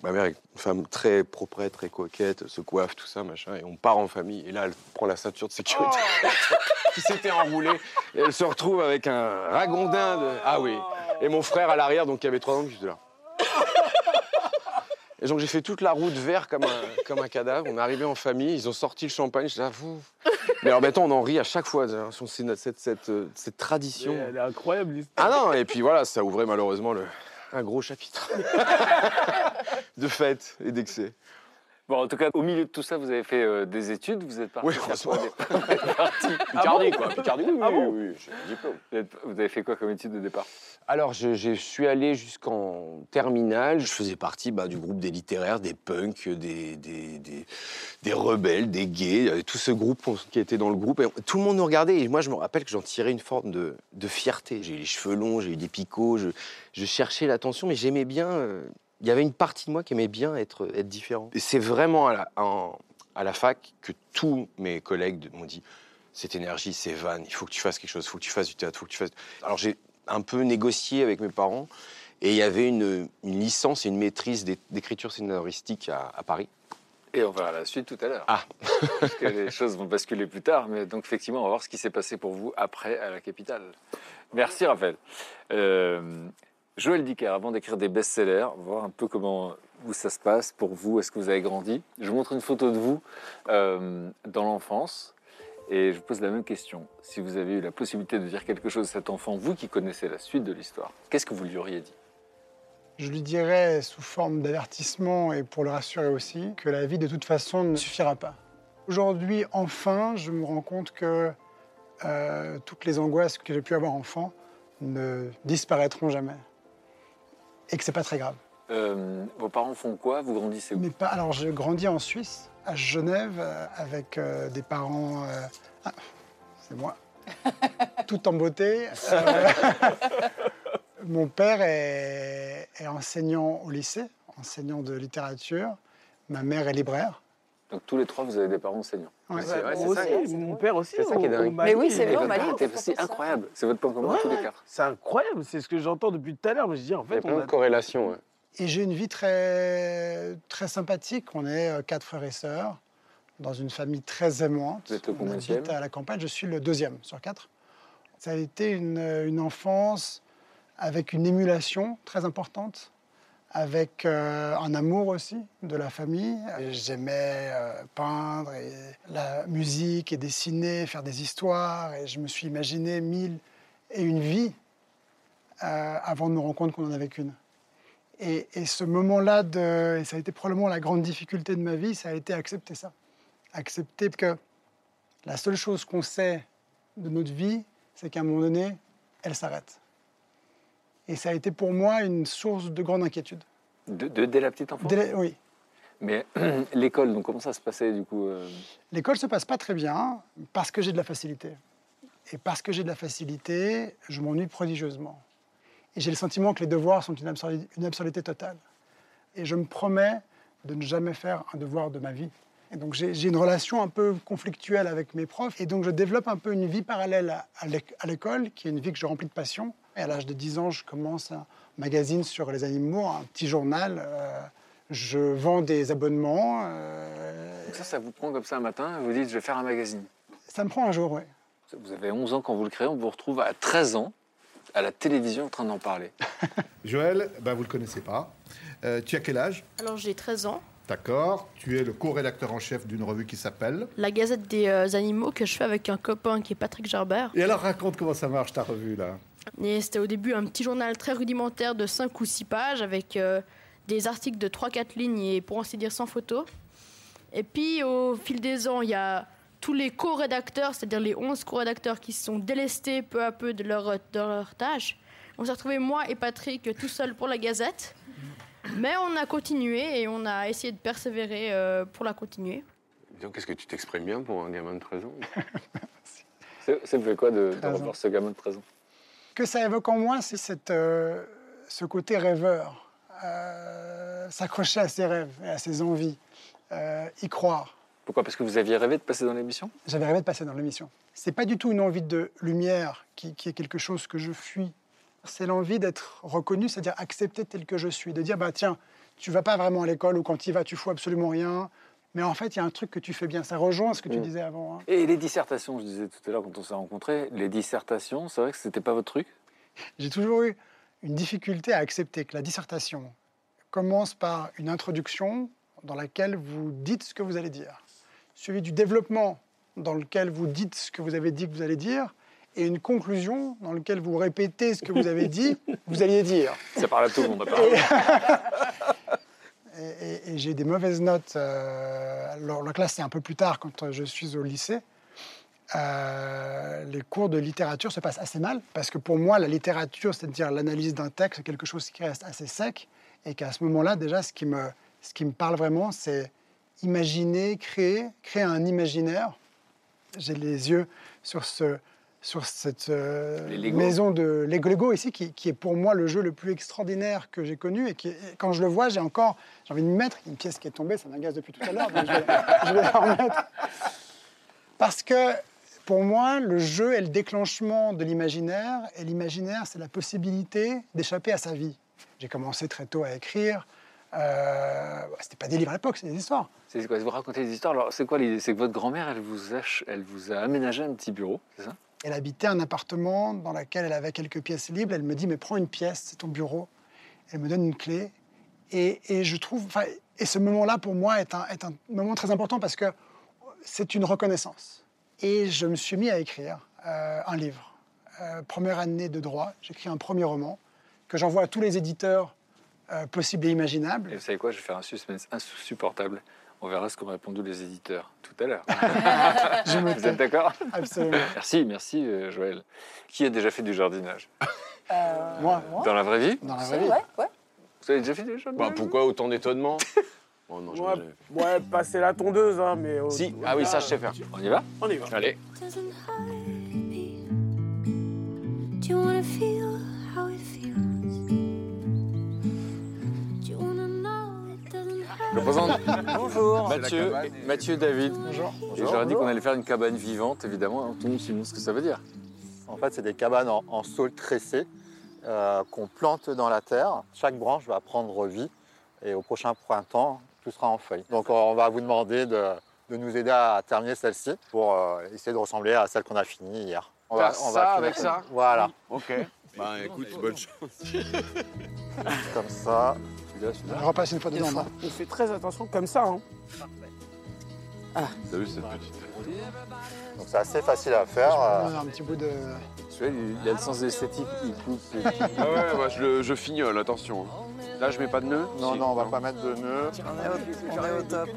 Ma mère est une femme très propre, très coquette, se coiffe, tout ça, machin. Et on part en famille. Et là, elle prend la ceinture de sécurité qui s'était enroulée. Et elle se retrouve avec un ragondin de... Ah oui. Et mon frère à l'arrière, donc qui avait trois ans, qui était là. Et donc j'ai fait toute la route vert comme un, comme un cadavre. On est arrivé en famille, ils ont sorti le champagne. Je vous. Mais alors maintenant, on en rit à chaque fois. C'est notre- cette, cette, euh, cette tradition. Elle est incroyable l'histoire. Ah non, et puis voilà, ça ouvrait malheureusement le, un gros chapitre de fêtes et d'excès. Bon, en tout cas, au milieu de tout ça, vous avez fait euh, des études, vous êtes parti. Oui, êtes parti. Picardie, quoi. Picardie, oui, Ah oui, bon oui, j'ai un diplôme. Vous êtes- Vous avez fait quoi comme étude de départ? Alors, je, je suis allé jusqu'en terminale. Je faisais partie bah, du groupe des littéraires, des punks, des, des, des, des rebelles, des gays, euh, tout ce groupe qui était dans le groupe. Et tout le monde nous regardait. Et moi, je me rappelle que j'en tirais une forme de, de fierté. J'ai eu les cheveux longs, j'ai eu des picots. Je, je cherchais l'attention, mais j'aimais bien. euh, Il y avait une partie de moi qui aimait bien être, être différent. Et c'est vraiment à la, en- à la fac que tous mes collègues m'ont dit cette énergie, c'est van, il faut que tu fasses quelque chose, il faut que tu fasses du théâtre, il faut que tu fasses. Alors j'ai un peu négocié avec mes parents et il y avait une, une licence et une maîtrise d'é- d'écriture scénaristique à, à Paris. Et on verra la suite tout à l'heure. Ah Parce que les choses vont basculer plus tard. Mais donc, effectivement, on va voir ce qui s'est passé pour vous après à la capitale. Merci, Raphaël. Euh, Joël Dicker, avant d'écrire des best-sellers, voir un peu comment où ça se passe pour vous, est-ce que vous avez grandi? Je vous montre une photo de vous euh, dans l'enfance et je vous pose la même question. Si vous avez eu la possibilité de dire quelque chose à cet enfant, vous qui connaissez la suite de l'histoire, qu'est-ce que vous lui auriez dit? Je lui dirais, sous forme d'avertissement et pour le rassurer aussi, que la vie de toute façon ne suffira pas. Aujourd'hui, enfin, je me rends compte que euh, toutes les angoisses que j'ai pu avoir enfant ne disparaîtront jamais. Et que c'est pas très grave. Euh, Vos parents font quoi? Vous grandissez où? Mais pas, alors, je grandis en Suisse, à Genève, euh, avec euh, des parents. euh, ah, c'est moi. Tout en beauté. Mon père est, est enseignant au lycée, enseignant de littérature. Ma mère est libraire. Donc tous les trois, vous avez des parents enseignants. Ouais. C'est c'est ça. aussi, mon père aussi. C'est ça qui est au- dingue. au. Mais oui, c'est vrai, au Mali, fait ça. incroyable. C'est votre point commun Ouais, tous les quatre. C'est incroyable, c'est ce que j'entends depuis tout à l'heure. Mais je dis, en Il y a fait, plein on de a... corrélations. ouais. Et j'ai une vie très, très sympathique. On est euh, quatre frères et sœurs, dans une famille très aimante. Vous êtes le On habite à la campagne. Je suis le deuxième sur quatre. Ça a été une, une enfance avec une émulation très importante, avec euh, un amour aussi de la famille. J'aimais euh, peindre, et la musique et dessiner, faire des histoires. Et je me suis imaginé mille et une vies euh, avant de me rendre compte qu'on en avait qu'une. Et, ce moment-là, et ça a été probablement la grande difficulté de ma vie, ça a été accepter ça. Accepter que la seule chose qu'on sait de notre vie, c'est qu'à un moment donné, elle s'arrête. Et ça a été pour moi une source de grande inquiétude. De, de- dès la petite enfance la- oui. Mais l'école, donc comment ça se passait du coup euh, L'école se passe pas très bien parce que j'ai de la facilité. Et parce que j'ai de la facilité, je m'ennuie prodigieusement. Et j'ai le sentiment que les devoirs sont une, absurdi- une absurdité totale. Et je me promets de ne jamais faire un devoir de ma vie. Et donc j'ai une relation un peu conflictuelle avec mes profs. Et donc je développe un peu une vie parallèle à- à l'école, qui est une vie que je remplis de passion. Et à l'âge de 10 ans, je commence un magazine sur les animaux, un petit journal. euh, je vends des abonnements. euh, Donc ça, ça vous prend comme ça un matin, vous dites je vais faire un magazine. ça me prend un jour, oui. Vous avez 11 ans quand vous le créez, on vous retrouve à 13 ans à la télévision en train d'en parler. Joël, ben vous le connaissez pas. Euh, tu as quel âge? Alors j'ai 13 ans. D'accord. Tu es le co-rédacteur en chef d'une revue qui s'appelle. La Gazette des euh, animaux que je fais avec un copain qui est Patrick Gerbert. Et alors raconte comment ça marche ta revue là? Et c'était au début un petit journal très rudimentaire de 5 ou 6 pages avec euh, des articles de 3-4 lignes et pour ainsi dire sans photo. Et puis au fil des ans, il y a tous les co-rédacteurs, c'est-à-dire les 11 co-rédacteurs qui se sont délestés peu à peu de leur, de leur tâche. On s'est retrouvés, moi et Patrick, tout seuls pour la Gazette. Mais on a continué et on a essayé de persévérer euh, pour la continuer. Donc, qu'est-ce que tu t'exprimes bien pour un gamin de 13 ans? C'est ça vous fait quoi de, de 13 ans. revoir ce gamin de 13 ans? Que ça évoque en moi, c'est cette, euh, ce côté rêveur, euh, s'accrocher à ses rêves et à ses envies, euh, y croire. Pourquoi? Parce que vous aviez rêvé de passer dans l'émission? J'avais rêvé de passer dans l'émission. C'est pas du tout une envie de lumière qui, qui est quelque chose que je fuis. C'est l'envie d'être reconnu, c'est-à-dire accepté tel que je suis, de dire bah tiens, tu vas pas vraiment à l'école ou quand tu y vas, tu fous absolument rien. Mais en fait, il y a un truc que tu fais bien. Ça rejoint ce que tu Mm. disais avant. hein. Et les dissertations, je disais tout à l'heure quand on s'est rencontrés, les dissertations, c'est vrai que c'était pas votre truc? J'ai toujours eu une difficulté à accepter que la dissertation commence par une introduction dans laquelle vous dites ce que vous allez dire, suivi du développement dans lequel vous dites ce que vous avez dit que vous allez dire, et une conclusion dans laquelle vous répétez ce que vous avez dit que vous alliez dire. Ça parle à tout le monde, apparemment. Et, j'ai des mauvaises notes. euh, alors, la classe, c'est un peu plus tard, quand je suis au lycée. Euh, les cours de littérature se passent assez mal, parce que pour moi, la littérature, c'est-à-dire l'analyse d'un texte, c'est quelque chose qui reste assez sec, et qu'à ce moment-là, déjà, ce qui me, ce qui me parle vraiment, c'est imaginer, créer, créer un imaginaire. J'ai les yeux sur, ce, sur cette euh, maison de Lego Lego ici, qui, qui est pour moi le jeu le plus extraordinaire que j'ai connu, et qui, et quand je le vois, j'ai encore, j'ai envie de mettre. Une pièce qui est tombée, ça m'agace depuis tout à l'heure, donc je vais, je vais la remettre. Parce que pour moi, le jeu est le déclenchement de l'imaginaire, et l'imaginaire, c'est la possibilité d'échapper à sa vie. J'ai commencé très tôt à écrire. Euh, c'était pas des livres à l'époque, c'était des histoires. C'est quoi Vous racontez des histoires. Alors, c'est quoi l'idée? C'est que votre grand-mère, elle vous a, ch- elle vous a aménagé un petit bureau, c'est ça? Elle habitait un appartement dans lequel elle avait quelques pièces libres. Elle me dit, mais prends une pièce, c'est ton bureau. Elle me donne une clé. Et, et je trouve, et ce moment-là pour moi est un, est un moment très important parce que c'est une reconnaissance. Et je me suis mis à écrire euh, un livre. Euh, première année de droit, j'écris un premier roman que j'envoie à tous les éditeurs euh, possibles et imaginables. Et vous savez quoi, je vais faire un suspense insupportable. On verra ce qu'ont répondu les éditeurs tout à l'heure. Je vous êtes d'accord? Absolument. Merci, merci euh, Joël. Qui a déjà fait du jardinage? Moi. Dans la vraie vie? Dans la vraie vie. ouais, ouais. Vous avez déjà fait du jardinage? Bah, pourquoi autant d'étonnement? Oh non, je Ouais, ouais, passer la tondeuse, hein, mais. au- Si, ah oui, ça, je sais faire. On y va? On y va. Allez. Do you wanna feel Je présente Bonjour. Mathieu, Mathieu David. Bonjour. Et j'aurais dit qu'on allait faire une cabane vivante, évidemment. Tout le monde demande ce que ça veut dire. En fait, c'est des cabanes en, en saule tressé euh, qu'on plante dans la terre. Chaque branche va prendre vie et au prochain printemps, tout sera en feuilles. Donc, on va vous demander de, de nous aider à terminer celle-ci pour euh, essayer de ressembler à celle qu'on a finie hier. On Faire ça finir avec ça Voilà. Ok. Bah écoute, bonne chance. Comme ça. On repasse une fois dedans. On fait très attention comme ça. Hein. T'as vu cette petite Donc, c'est assez facile à faire. euh. Un petit bout de. Joël, il a le sens de l'esthétique, il coupe. Ah ouais, moi je, le- je fignole, attention. hein. Là, je mets pas de nœud Non, Si. non, on va pas mettre de nœud. On est au top.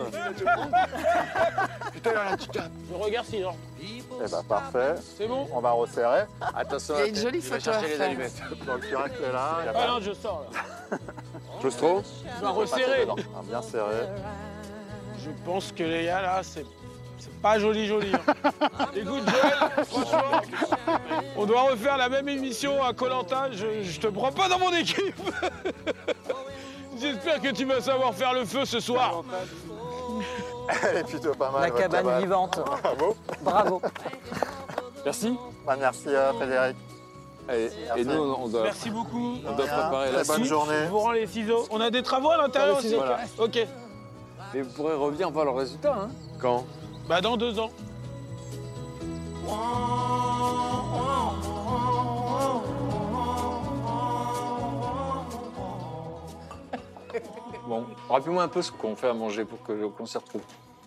Putain, là, tu tapes. Je regarde si, genre. Eh ben, parfait. C'est bon On va resserrer. Attention, Il y a une jolie il va photo chercher les allumettes. Donc, tu restes là. il y a Ah non, je sors là. Trop Je vais resserrer. Ah, Bien serré. Je pense que les gars là, c'est. Pas joli joli. hein. Écoute Joël, franchement, on doit refaire la même émission à Colanta. Je, je te prends pas dans mon équipe. J'espère que tu vas savoir faire le feu ce soir. Elle est plutôt pas mal. La cabane vivante. Bravo. Bravo. Merci. Bah, merci euh, Frédéric. Et, et nous, on doit, Merci beaucoup. on doit préparer la bonne suite. journée. Je vous rends les ciseaux. On a des travaux à l'intérieur aussi. Voilà. Ok. Et vous pourrez revenir voir le résultat. Hein Quand? Bah dans deux ans. bon, rappelez-moi un peu ce qu'on fait à manger pour que- qu'on s'y retrouve.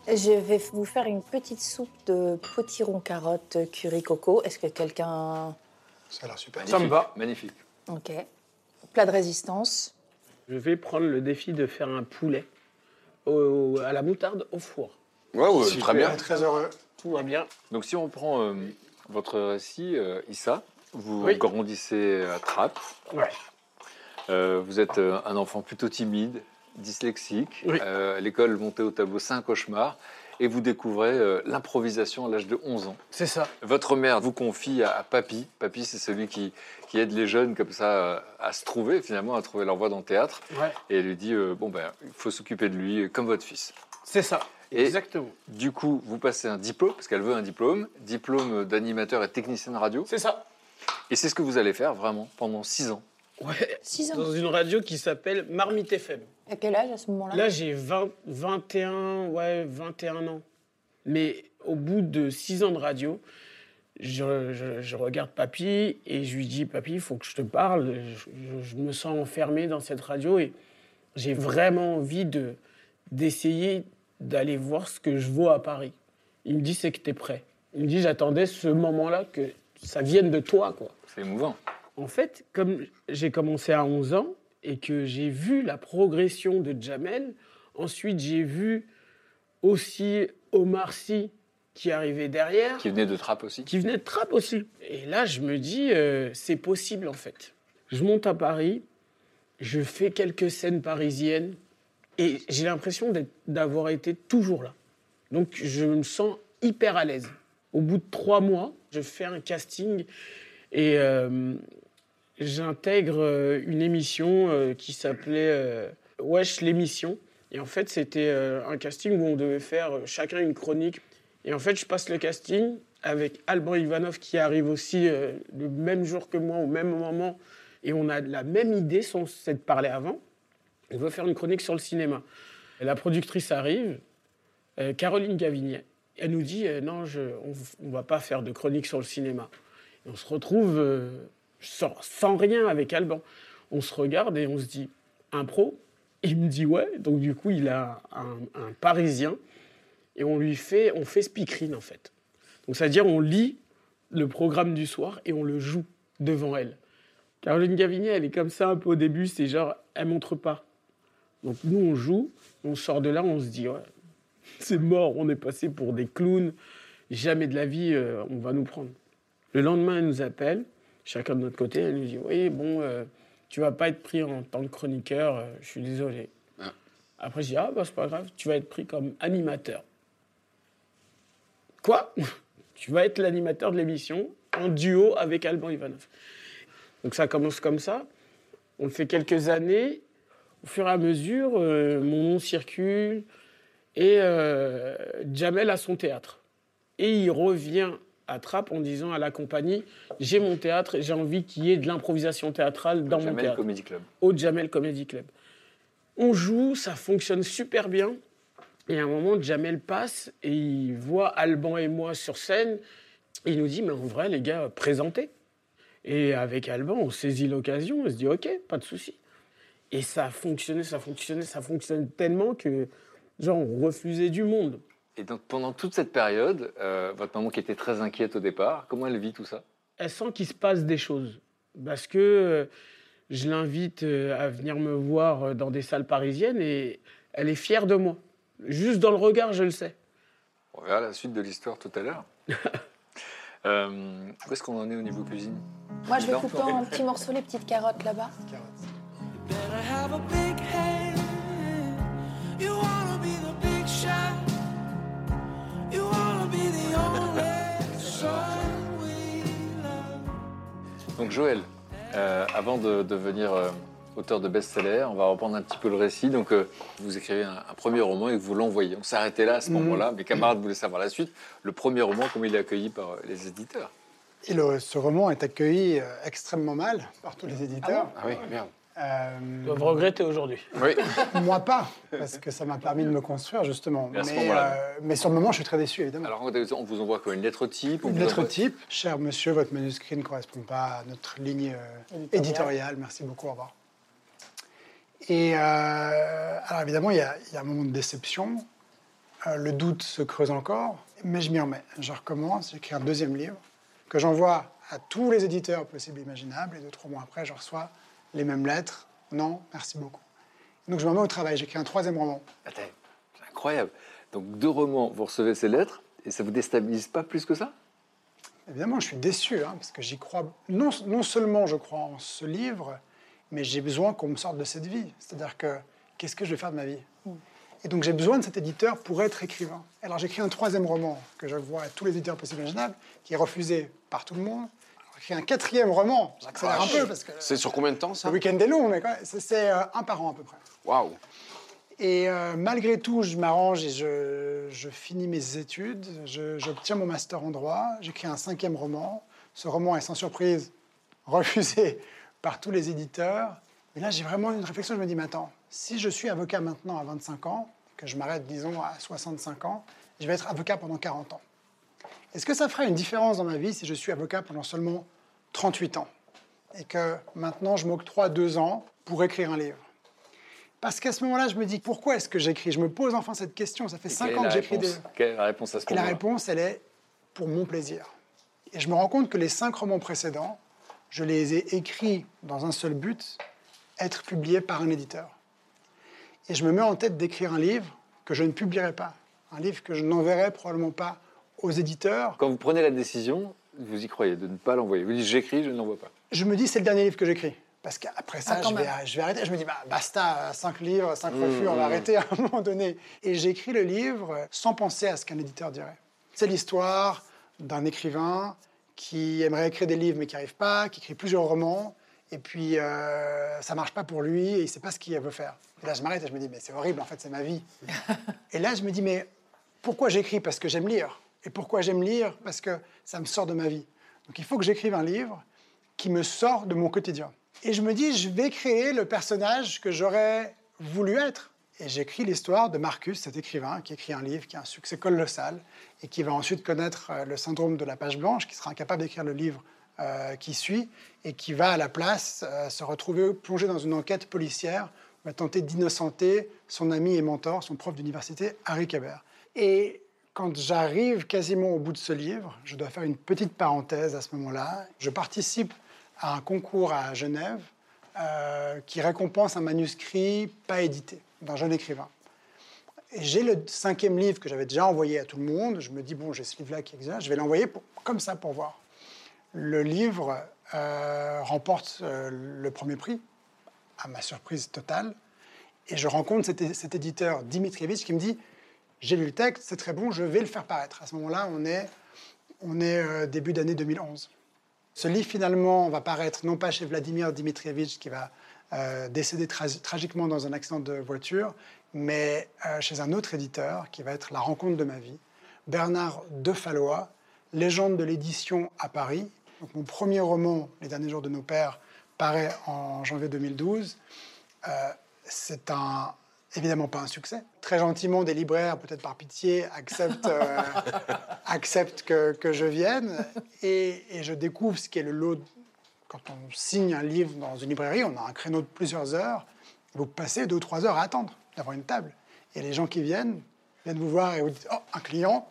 Je vais vous faire une petite soupe de potiron carotte curry coco. Est-ce que quelqu'un... Ça a l'air super. Ça me va. Magnifique. Ok. Plat de résistance. Je vais prendre le défi de faire un poulet au- à la moutarde au four. Ouais, ouais, Super. très bien. Très heureux. Tout va bien. Donc si on prend euh, votre récit, euh, Issa, vous Oui. grandissez à Trappes. Ouais. Euh, vous êtes euh, un enfant plutôt timide, dyslexique. Oui. Euh, à l'école, montée au tableau, c'est un cauchemar. Et vous découvrez euh, l'improvisation à l'âge de 11 ans. C'est ça. Votre mère vous confie à, à Papy. Papy, c'est celui qui, qui aide les jeunes comme ça euh, à se trouver, finalement, à trouver leur voie dans le théâtre. Ouais. Et elle lui dit, euh, bon, ben, il faut s'occuper de lui comme votre fils. C'est ça. Et Exactement. Du coup, vous passez un diplôme, parce qu'elle veut un diplôme, diplôme d'animateur et technicien de radio. C'est ça. Et c'est ce que vous allez faire vraiment pendant six ans. Ouais. Six ans. Dans une radio qui s'appelle Marmite FM. À quel âge à ce moment-là? Là, j'ai 20 21, ouais, 21 ans. Mais au bout de 6 ans de radio, je, je- je regarde Papy et je lui dis Papy, il faut que je te parle. Je, je- je me sens enfermé dans cette radio et j'ai vraiment envie de d'essayer d'aller voir ce que je vaux à Paris. Il me dit c'est que tu es prêt. Il me dit j'attendais ce moment-là que ça vienne de toi, quoi. C'est émouvant. En fait, comme j'ai commencé à 11 ans et que j'ai vu la progression de Jamel, ensuite j'ai vu aussi Omar Sy qui arrivait derrière, Qui venait de Trappes aussi. qui venait de Trappes aussi. Et là, je me dis, euh, c'est possible en fait. Je monte à Paris, je fais quelques scènes parisiennes et j'ai l'impression d'avoir été toujours là. Donc je me sens hyper à l'aise. Au bout de trois mois, je fais un casting et euh, j'intègre euh, une émission euh, qui s'appelait euh, Wesh l'émission. Et en fait, c'était un casting où on devait faire chacun une chronique. Et en fait, je passe le casting avec Alban Ivanov qui arrive aussi le même jour que moi, au même moment. Et on a la même idée sans s'être parlé avant. On veut faire une chronique sur le cinéma. Et la productrice arrive, Caroline Gavignet. Elle nous dit non, je, on ne va pas faire de chronique sur le cinéma. Et on se retrouve euh, sans, sans rien avec Alban. On se regarde et on se dit un pro? Il me dit ouais. Donc du coup, il a un, Parisien et on lui fait, on fait speakerine en fait. Donc c'est-à-dire on lit le programme du soir et on le joue devant elle. Caroline Gavinier, elle est comme ça un peu au début, c'est genre, elle montre pas. Donc nous, on joue, on sort de là, on se dit, ouais, c'est mort, on est passé pour des clowns, jamais de la vie, euh, on va nous prendre. Le lendemain, elle nous appelle, chacun de notre côté, elle nous dit, oui, bon, euh, tu vas pas être pris en tant que chroniqueur, euh, je suis désolé. Après, je dis, ah, bah, c'est pas grave, tu vas être pris comme animateur. Quoi? Tu vas être l'animateur de l'émission en duo avec Alban Ivanov. Donc ça commence comme ça. On le fait quelques années. Au fur et à mesure, euh, mon nom circule et euh, Jamel a son théâtre. Et il revient à Trappes en disant à la compagnie J'ai mon théâtre et j'ai envie qu'il y ait de l'improvisation théâtrale dans mon théâtre. Comedy Club. Au Jamel Comedy Club. On joue, ça fonctionne super bien. Et à un moment, Jamel passe et il voit Alban et moi sur scène. Et il nous dit, mais en vrai, les gars, présentez. Et avec Alban, on saisit l'occasion, on se dit, ok, pas de souci. Et ça a fonctionné, ça a fonctionné, ça fonctionne tellement que, genre, on refusait du monde. Et donc pendant toute cette période, euh, votre maman qui était très inquiète au départ, comment elle vit tout ça? Elle sent qu'il se passe des choses. Parce que euh, je l'invite euh, à venir me voir dans des salles parisiennes et elle est fière de moi. Juste dans le regard, je le sais. On verra la suite de l'histoire tout à l'heure. Euh, où est-ce qu'on en est au niveau cuisine? Moi, je vais couper en petits morceaux les petites carottes là-bas. Donc Joël, euh, avant de devenir euh, auteur de best-seller, on va reprendre un petit peu le récit. Donc euh, vous écrivez un, un premier roman et vous l'envoyez. On arrêté là à ce Mhm. moment-là. Mes camarades voulaient savoir la suite. Le premier roman, comment il est accueilli par euh, les éditeurs? Et le- ce roman est accueilli euh, extrêmement mal par tous les éditeurs. Ah oui, merde. Euh, Ils doivent regretter aujourd'hui. Oui. Moi pas, parce que ça m'a permis de me construire justement. Mais, euh, mais sur le moment, je suis très déçu évidemment. Alors on vous envoie quoi Une lettre type Une lettre envoie- type. Cher monsieur, votre manuscrit ne correspond pas à notre ligne euh, éditoriale. Merci beaucoup, au revoir. Et euh, alors évidemment, il y, a, il y a un moment de déception. Euh, le doute se creuse encore, mais je m'y remets. Je recommence, j'écris un deuxième livre que j'envoie à tous les éditeurs possibles et imaginables. Et deux, trois mois après, je reçois les mêmes lettres. Non, merci beaucoup. Donc je me remets au travail, j'écris un troisième roman. Attends, c'est incroyable. Donc deux romans, vous recevez ces lettres et ça vous déstabilise pas plus que ça? Évidemment, je suis déçu, hein, parce que j'y crois. Non, non seulement je crois en ce livre, mais j'ai besoin qu'on me sorte de cette vie. C'est-à-dire que qu'est-ce que je vais faire de ma vie? Et donc j'ai besoin de cet éditeur pour être écrivain. Alors j'écris un troisième roman que je vois à tous les éditeurs possibles et imaginables, qui est refusé par tout le monde. J'écris un quatrième roman, j'accélère un peu parce que C'est sur combien de temps ça le week-end est long, mais c'est- euh, un par an à peu près. Waouh Et euh, malgré tout, je m'arrange et je, je finis mes études. J'obtiens mon master en droit. J'écris un cinquième roman. Ce roman est sans surprise refusé par tous les éditeurs. Et là, j'ai vraiment une réflexion. Je me dis, mais attends, si je suis avocat maintenant à 25 ans, que je m'arrête, disons, à 65 ans, je vais être avocat pendant 40 ans. Est-ce que ça ferait une différence dans ma vie si je suis avocat pendant seulement 38 ans et que maintenant je m'octroie deux ans pour écrire un livre? Parce qu'à ce moment-là, je me dis, pourquoi est-ce que j'écris? Je me pose enfin cette question. Ça fait Et cinq quelle est ans la que j'écris des... Quelle est la réponse à ce Et la réponse, elle est pour mon plaisir. Et je me rends compte que les cinq romans précédents, je les ai écrits dans un seul but, être publiés par un éditeur. Et je me mets en tête d'écrire un livre que je ne publierai pas. Un livre que je n'enverrai probablement pas aux éditeurs. Quand vous prenez la décision, vous y croyez de ne pas l'envoyer. Vous dites j'écris, je ne l'envoie pas. Je me dis, c'est le dernier livre que j'écris. Parce qu'après ça, Ah, quand je, vais, même. je vais arrêter. Je me dis, bah, basta, cinq livres, cinq Mmh, refus, on va mmh. arrêter à un moment donné. Et j'écris le livre sans penser à ce qu'un éditeur dirait. C'est l'histoire d'un écrivain qui aimerait écrire des livres mais qui n'y arrive pas, qui écrit plusieurs romans, et puis euh, ça marche pas pour lui et il sait pas ce qu'il veut faire. Et là, je m'arrête et je me dis, mais c'est horrible, en fait, c'est ma vie. et là, je me dis, mais pourquoi j'écris? Parce que j'aime lire. Et pourquoi j'aime lire? Parce que ça me sort de ma vie. Donc il faut que j'écrive un livre qui me sort de mon quotidien. Et je me dis, je vais créer le personnage que j'aurais voulu être. Et j'écris l'histoire de Marcus, cet écrivain qui écrit un livre qui a un succès colossal et qui va ensuite connaître euh, le syndrome de la page blanche, qui sera incapable d'écrire le livre euh, qui suit et qui va à la place euh, se retrouver plongé dans une enquête policière, va tenter d'innocenter son ami et mentor, son prof d'université, Harry Kéber. Et quand j'arrive quasiment au bout de ce livre, je dois faire une petite parenthèse à ce moment-là. Je participe à un concours à Genève euh, qui récompense un manuscrit pas édité d'un jeune écrivain. J'ai le cinquième livre que j'avais déjà envoyé à tout le monde. Je me dis, bon, j'ai ce livre-là qui existe, je vais l'envoyer comme ça pour voir. Le livre euh, remporte euh, le premier prix, à ma surprise totale. Et je rencontre cet, cet éditeur Dimitrievitch qui me dit, j'ai lu le texte, c'est très bon, je vais le faire paraître. À ce moment-là, on est, euh, début d'année 2011. Ce livre, finalement, va paraître non pas chez Vladimir Dimitrievitch, qui va euh, décéder tra- tragiquement dans un accident de voiture, mais euh, chez un autre éditeur, qui va être la rencontre de ma vie, Bernard Defallois, légende de l'édition à Paris. Donc, mon premier roman, Les derniers jours de nos pères, paraît en janvier 2012. Euh, c'est un, évidemment pas un succès. Très gentiment, des libraires, peut-être par pitié, acceptent, euh, acceptent que, que je vienne. Et, et je découvre ce qu'est le lot. Quand on signe un livre dans une librairie, on a un créneau de plusieurs heures. Vous passez deux ou trois heures à attendre d'avoir une table. Et les gens qui viennent viennent vous voir et vous dites Oh, un client.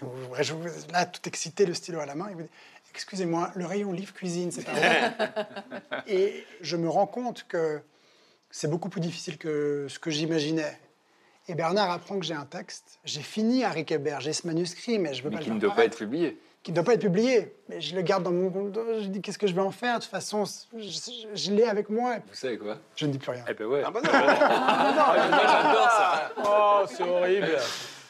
Vous- vous- là, tout excité, le stylo à la main. Et vous dites Excusez-moi, le rayon livre cuisine, c'est pas vrai? Et je me rends compte que c'est beaucoup plus difficile que ce que j'imaginais. Et Bernard apprend que j'ai un texte. J'ai fini Harry Kéber, j'ai ce manuscrit, mais je veux Mais pas qui le ne doit pas être publié. Qui ne doit pas être publié. Mais je le garde dans mon compte. Je dis qu'est-ce que je vais en faire? De toute façon, je, je l'ai avec moi. Vous savez quoi? Je ne dis plus rien. Eh ben ouais. Ah bah non. Moi, j'adore ça. Oh, c'est horrible.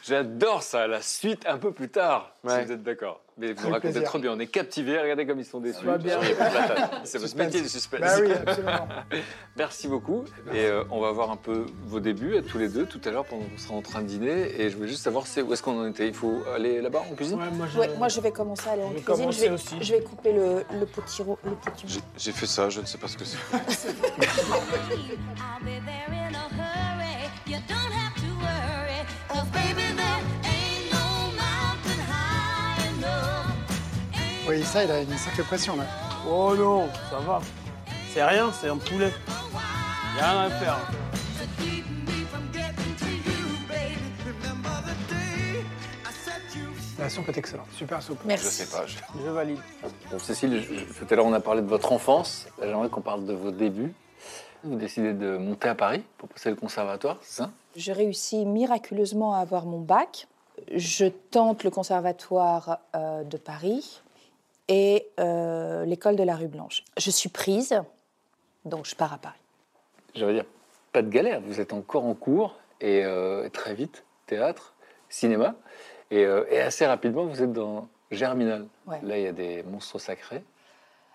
J'adore ça, la suite un peu plus tard, si vous êtes d'accord. Mais vous racontez plaisir. trop bien, on est captivés, regardez comme ils sont déçus. C'est votre métier de suspense. Bah oui, absolument. Merci beaucoup. Et euh, on va voir un peu vos débuts à tous les deux tout à l'heure pendant qu'on sera en train de dîner. Et je voulais juste savoir où est-ce qu'on en était? Il faut aller là-bas en cuisine? Ouais, moi, je... Ouais, moi, je vais commencer à aller en Je cuisine. Je vais, aussi. je vais couper le, le petit ro- le petit bout. J'ai- J'ai fait ça, je ne sais pas ce que c'est. Oui, ça, il a une sacrée pression là. Oh non, ça va. C'est rien, c'est un poulet. Y a rien à faire. La soupe est excellente. Super soupe. Je sais pas. je- Je valide. Bon, Cécile, je- tout à l'heure on a parlé de votre enfance. J'aimerais qu'on parle de vos débuts. Vous décidez de monter à Paris pour passer le conservatoire, c'est ça? Je réussis miraculeusement à avoir mon bac. Je tente le conservatoire euh, de Paris et euh, l'école de la rue Blanche. Je suis prise, donc je pars à Paris. J'allais dire, pas de galère. Vous êtes encore en cours et euh, très vite, théâtre, cinéma. Et, euh, et assez rapidement, vous êtes dans Germinal. Ouais. Là, il y a des monstres sacrés.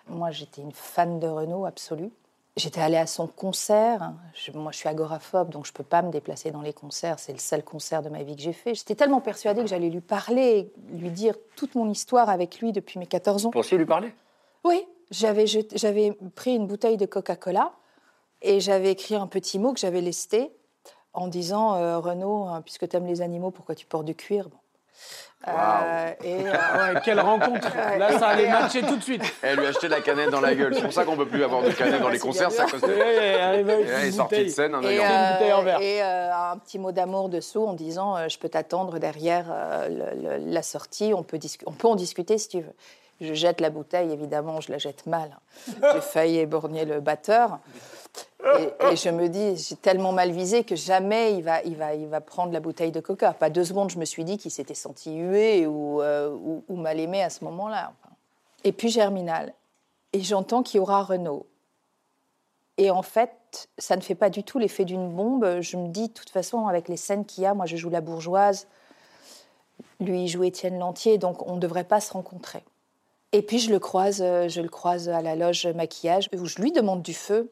Moi, j'étais une fan de Renault absolue. J'étais allée à son concert. Je- moi, je suis agoraphobe, donc je peux pas me déplacer dans les concerts. C'est le seul concert de ma vie que j'ai fait. J'étais tellement persuadée que j'allais lui parler, lui dire toute mon histoire avec lui depuis mes 14 ans. Vous pensiez lui parler? Oui, j'avais pris une bouteille de Coca-Cola et j'avais écrit un petit mot que j'avais lesté en disant euh, Renaud, hein, puisque tu aimes les animaux, pourquoi tu portes du cuir? Bon. Euh, et, euh, Ouais, quelle rencontre. Là, ça allait Et, euh, matcher tout de suite. Elle lui a acheté la canette dans la gueule. C'est pour ça qu'on peut plus avoir de canette dans les concerts, à cause de. Elle est sortie de bouteille. scène en et, ayant. une bouteille en verre. et, euh, un petit mot d'amour dessous en disant euh, je peux t'attendre derrière euh, le- le- la sortie, on peut, on peut en discuter si tu veux. Je jette la bouteille, évidemment, je la jette mal. J'ai failli éborgner le batteur. Et, je me dis, j'ai tellement mal visé que jamais il va, il, va, il va prendre la bouteille de coca. Pas deux secondes, je me suis dit qu'il s'était senti hué ou, euh, mal aimé à ce moment-là. Et puis Germinal. Et j'entends qu'il y aura Renault. Et en fait, ça ne fait pas du tout l'effet d'une bombe. Je me dis, de toute façon, avec les scènes qu'il y a, moi je joue la bourgeoise, lui il joue Étienne Lantier, donc on ne devrait pas se rencontrer. Et puis je le croise, euh, je le croise à la loge maquillage, où je lui demande du feu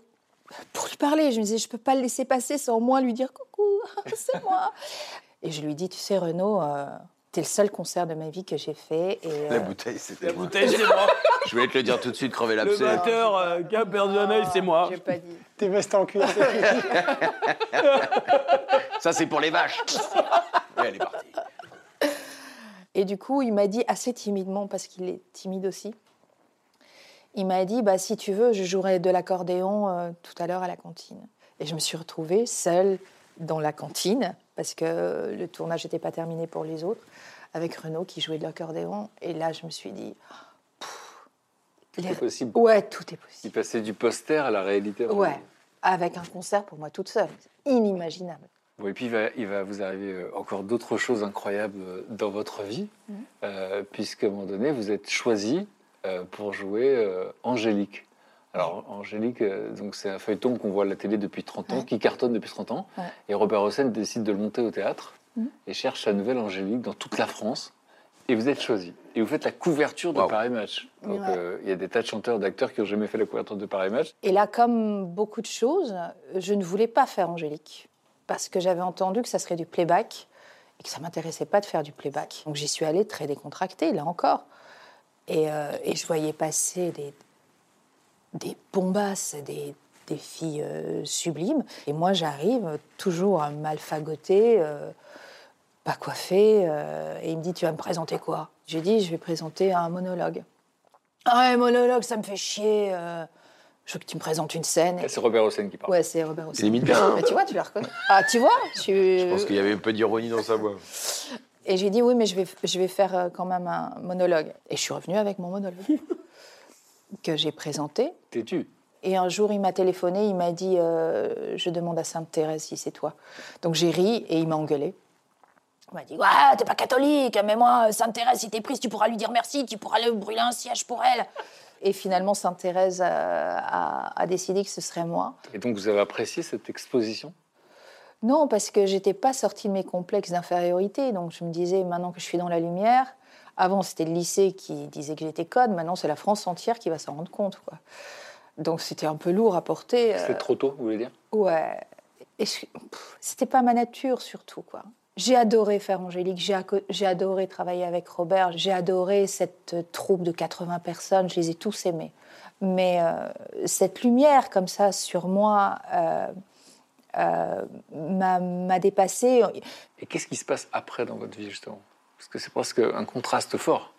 pour lui parler. Je me disais, je peux pas le laisser passer sans moi lui dire coucou, c'est moi. Et je lui dis, tu sais Renaud, euh, t'es le seul concert de ma vie que j'ai fait. Et, La euh, bouteille, c'était La moi. bouteille, c'est moi. Je voulais te le dire tout de suite, crever Le l'abcès. batteur euh, qui a perdu un œil, c'est moi. j'ai pas dit. Tes vestes en cuir, c'est Ça, c'est pour les vaches. Ouais, elle est partie. Et du coup, il m'a dit assez timidement, parce qu'il est timide aussi, Il m'a dit bah, si tu veux, je jouerai de l'accordéon euh, tout à l'heure à la cantine. Et je me suis retrouvée seule dans la cantine, parce que le tournage n'était pas terminé pour les autres, avec Renaud qui jouait de l'accordéon. Et là, je me suis dit Tout Les- est possible. ouais, tout est possible. Il passait du poster à la réalité. Ouais, avec un concert pour moi toute seule. Inimaginable. Bon, et puis il va, il va vous arriver euh, encore d'autres choses incroyables euh, dans votre vie, Mhm. euh, puisqu'à un moment donné, vous êtes choisi euh, pour jouer euh, Angélique. Alors, Angélique, euh, donc c'est un feuilleton qu'on voit à la télé depuis 30 ans, Ouais. qui cartonne depuis 30 ans. Ouais. Et Robert Hossein décide de le monter au théâtre Mhm. et cherche sa nouvelle Angélique dans toute la France. Et vous êtes choisi. Et vous faites la couverture de Paris Match. Donc, Ouais. euh, il y a des tas de chanteurs, d'acteurs qui n'ont jamais fait la couverture de Paris Match. Et là, comme beaucoup de choses, je ne voulais pas faire Angélique. Parce que j'avais entendu que ça serait du playback et que ça m'intéressait pas de faire du playback. Donc j'y suis allée très décontractée, là encore. Et, euh, et je voyais passer des, des bombasses, des, des filles euh, sublimes. Et moi, j'arrive toujours mal fagotée, euh, pas coiffée. euh, et il me dit Tu vas me présenter quoi? J'ai dit Je vais présenter un monologue. Ah ouais, monologue, ça me fait chier. euh, je veux que tu me présentes une scène. C'est Robert Hossein qui parle. Ouais, c'est Robert Hossein. C'est limite bien. Mais tu vois, tu la reconnais. Ah, tu vois tu... Je pense qu'il y avait un peu d'ironie dans sa voix. Et j'ai dit oui, mais je vais, je vais faire euh, quand même un monologue. Et je suis revenue avec mon monologue que j'ai présenté. T'es-tu Et un jour, il m'a téléphoné, il m'a dit euh, Je demande à Sainte-Thérèse si c'est toi. Donc j'ai ri et il m'a engueulé. Il m'a dit Ouais, t'es pas catholique, mais moi, Sainte-Thérèse, si t'es prise, tu pourras lui dire merci, tu pourras le brûler un siège pour elle. Et finalement, Sainte-Thérèse euh, a, a décidé que ce serait moi. Et donc vous avez apprécié cette exposition? Non, parce que j'étais pas sortie de mes complexes d'infériorité. Donc je me disais, maintenant que je suis dans la lumière, avant c'était le lycée qui disait que j'étais conne, maintenant c'est la France entière qui va s'en rendre compte. Quoi. Donc c'était un peu lourd à porter. C'était euh, trop tôt, vous voulez dire? Ouais. Et je- c'était pas ma nature surtout, quoi. J'ai adoré faire Angélique, j'ai adoré travailler avec Robert, j'ai adoré cette troupe de 80 personnes, je les ai tous aimés. Mais euh, cette lumière comme ça sur moi euh, m'a m'a dépassée. Et qu'est-ce qui se passe après dans votre vie, justement? Parce que c'est presque un contraste fort.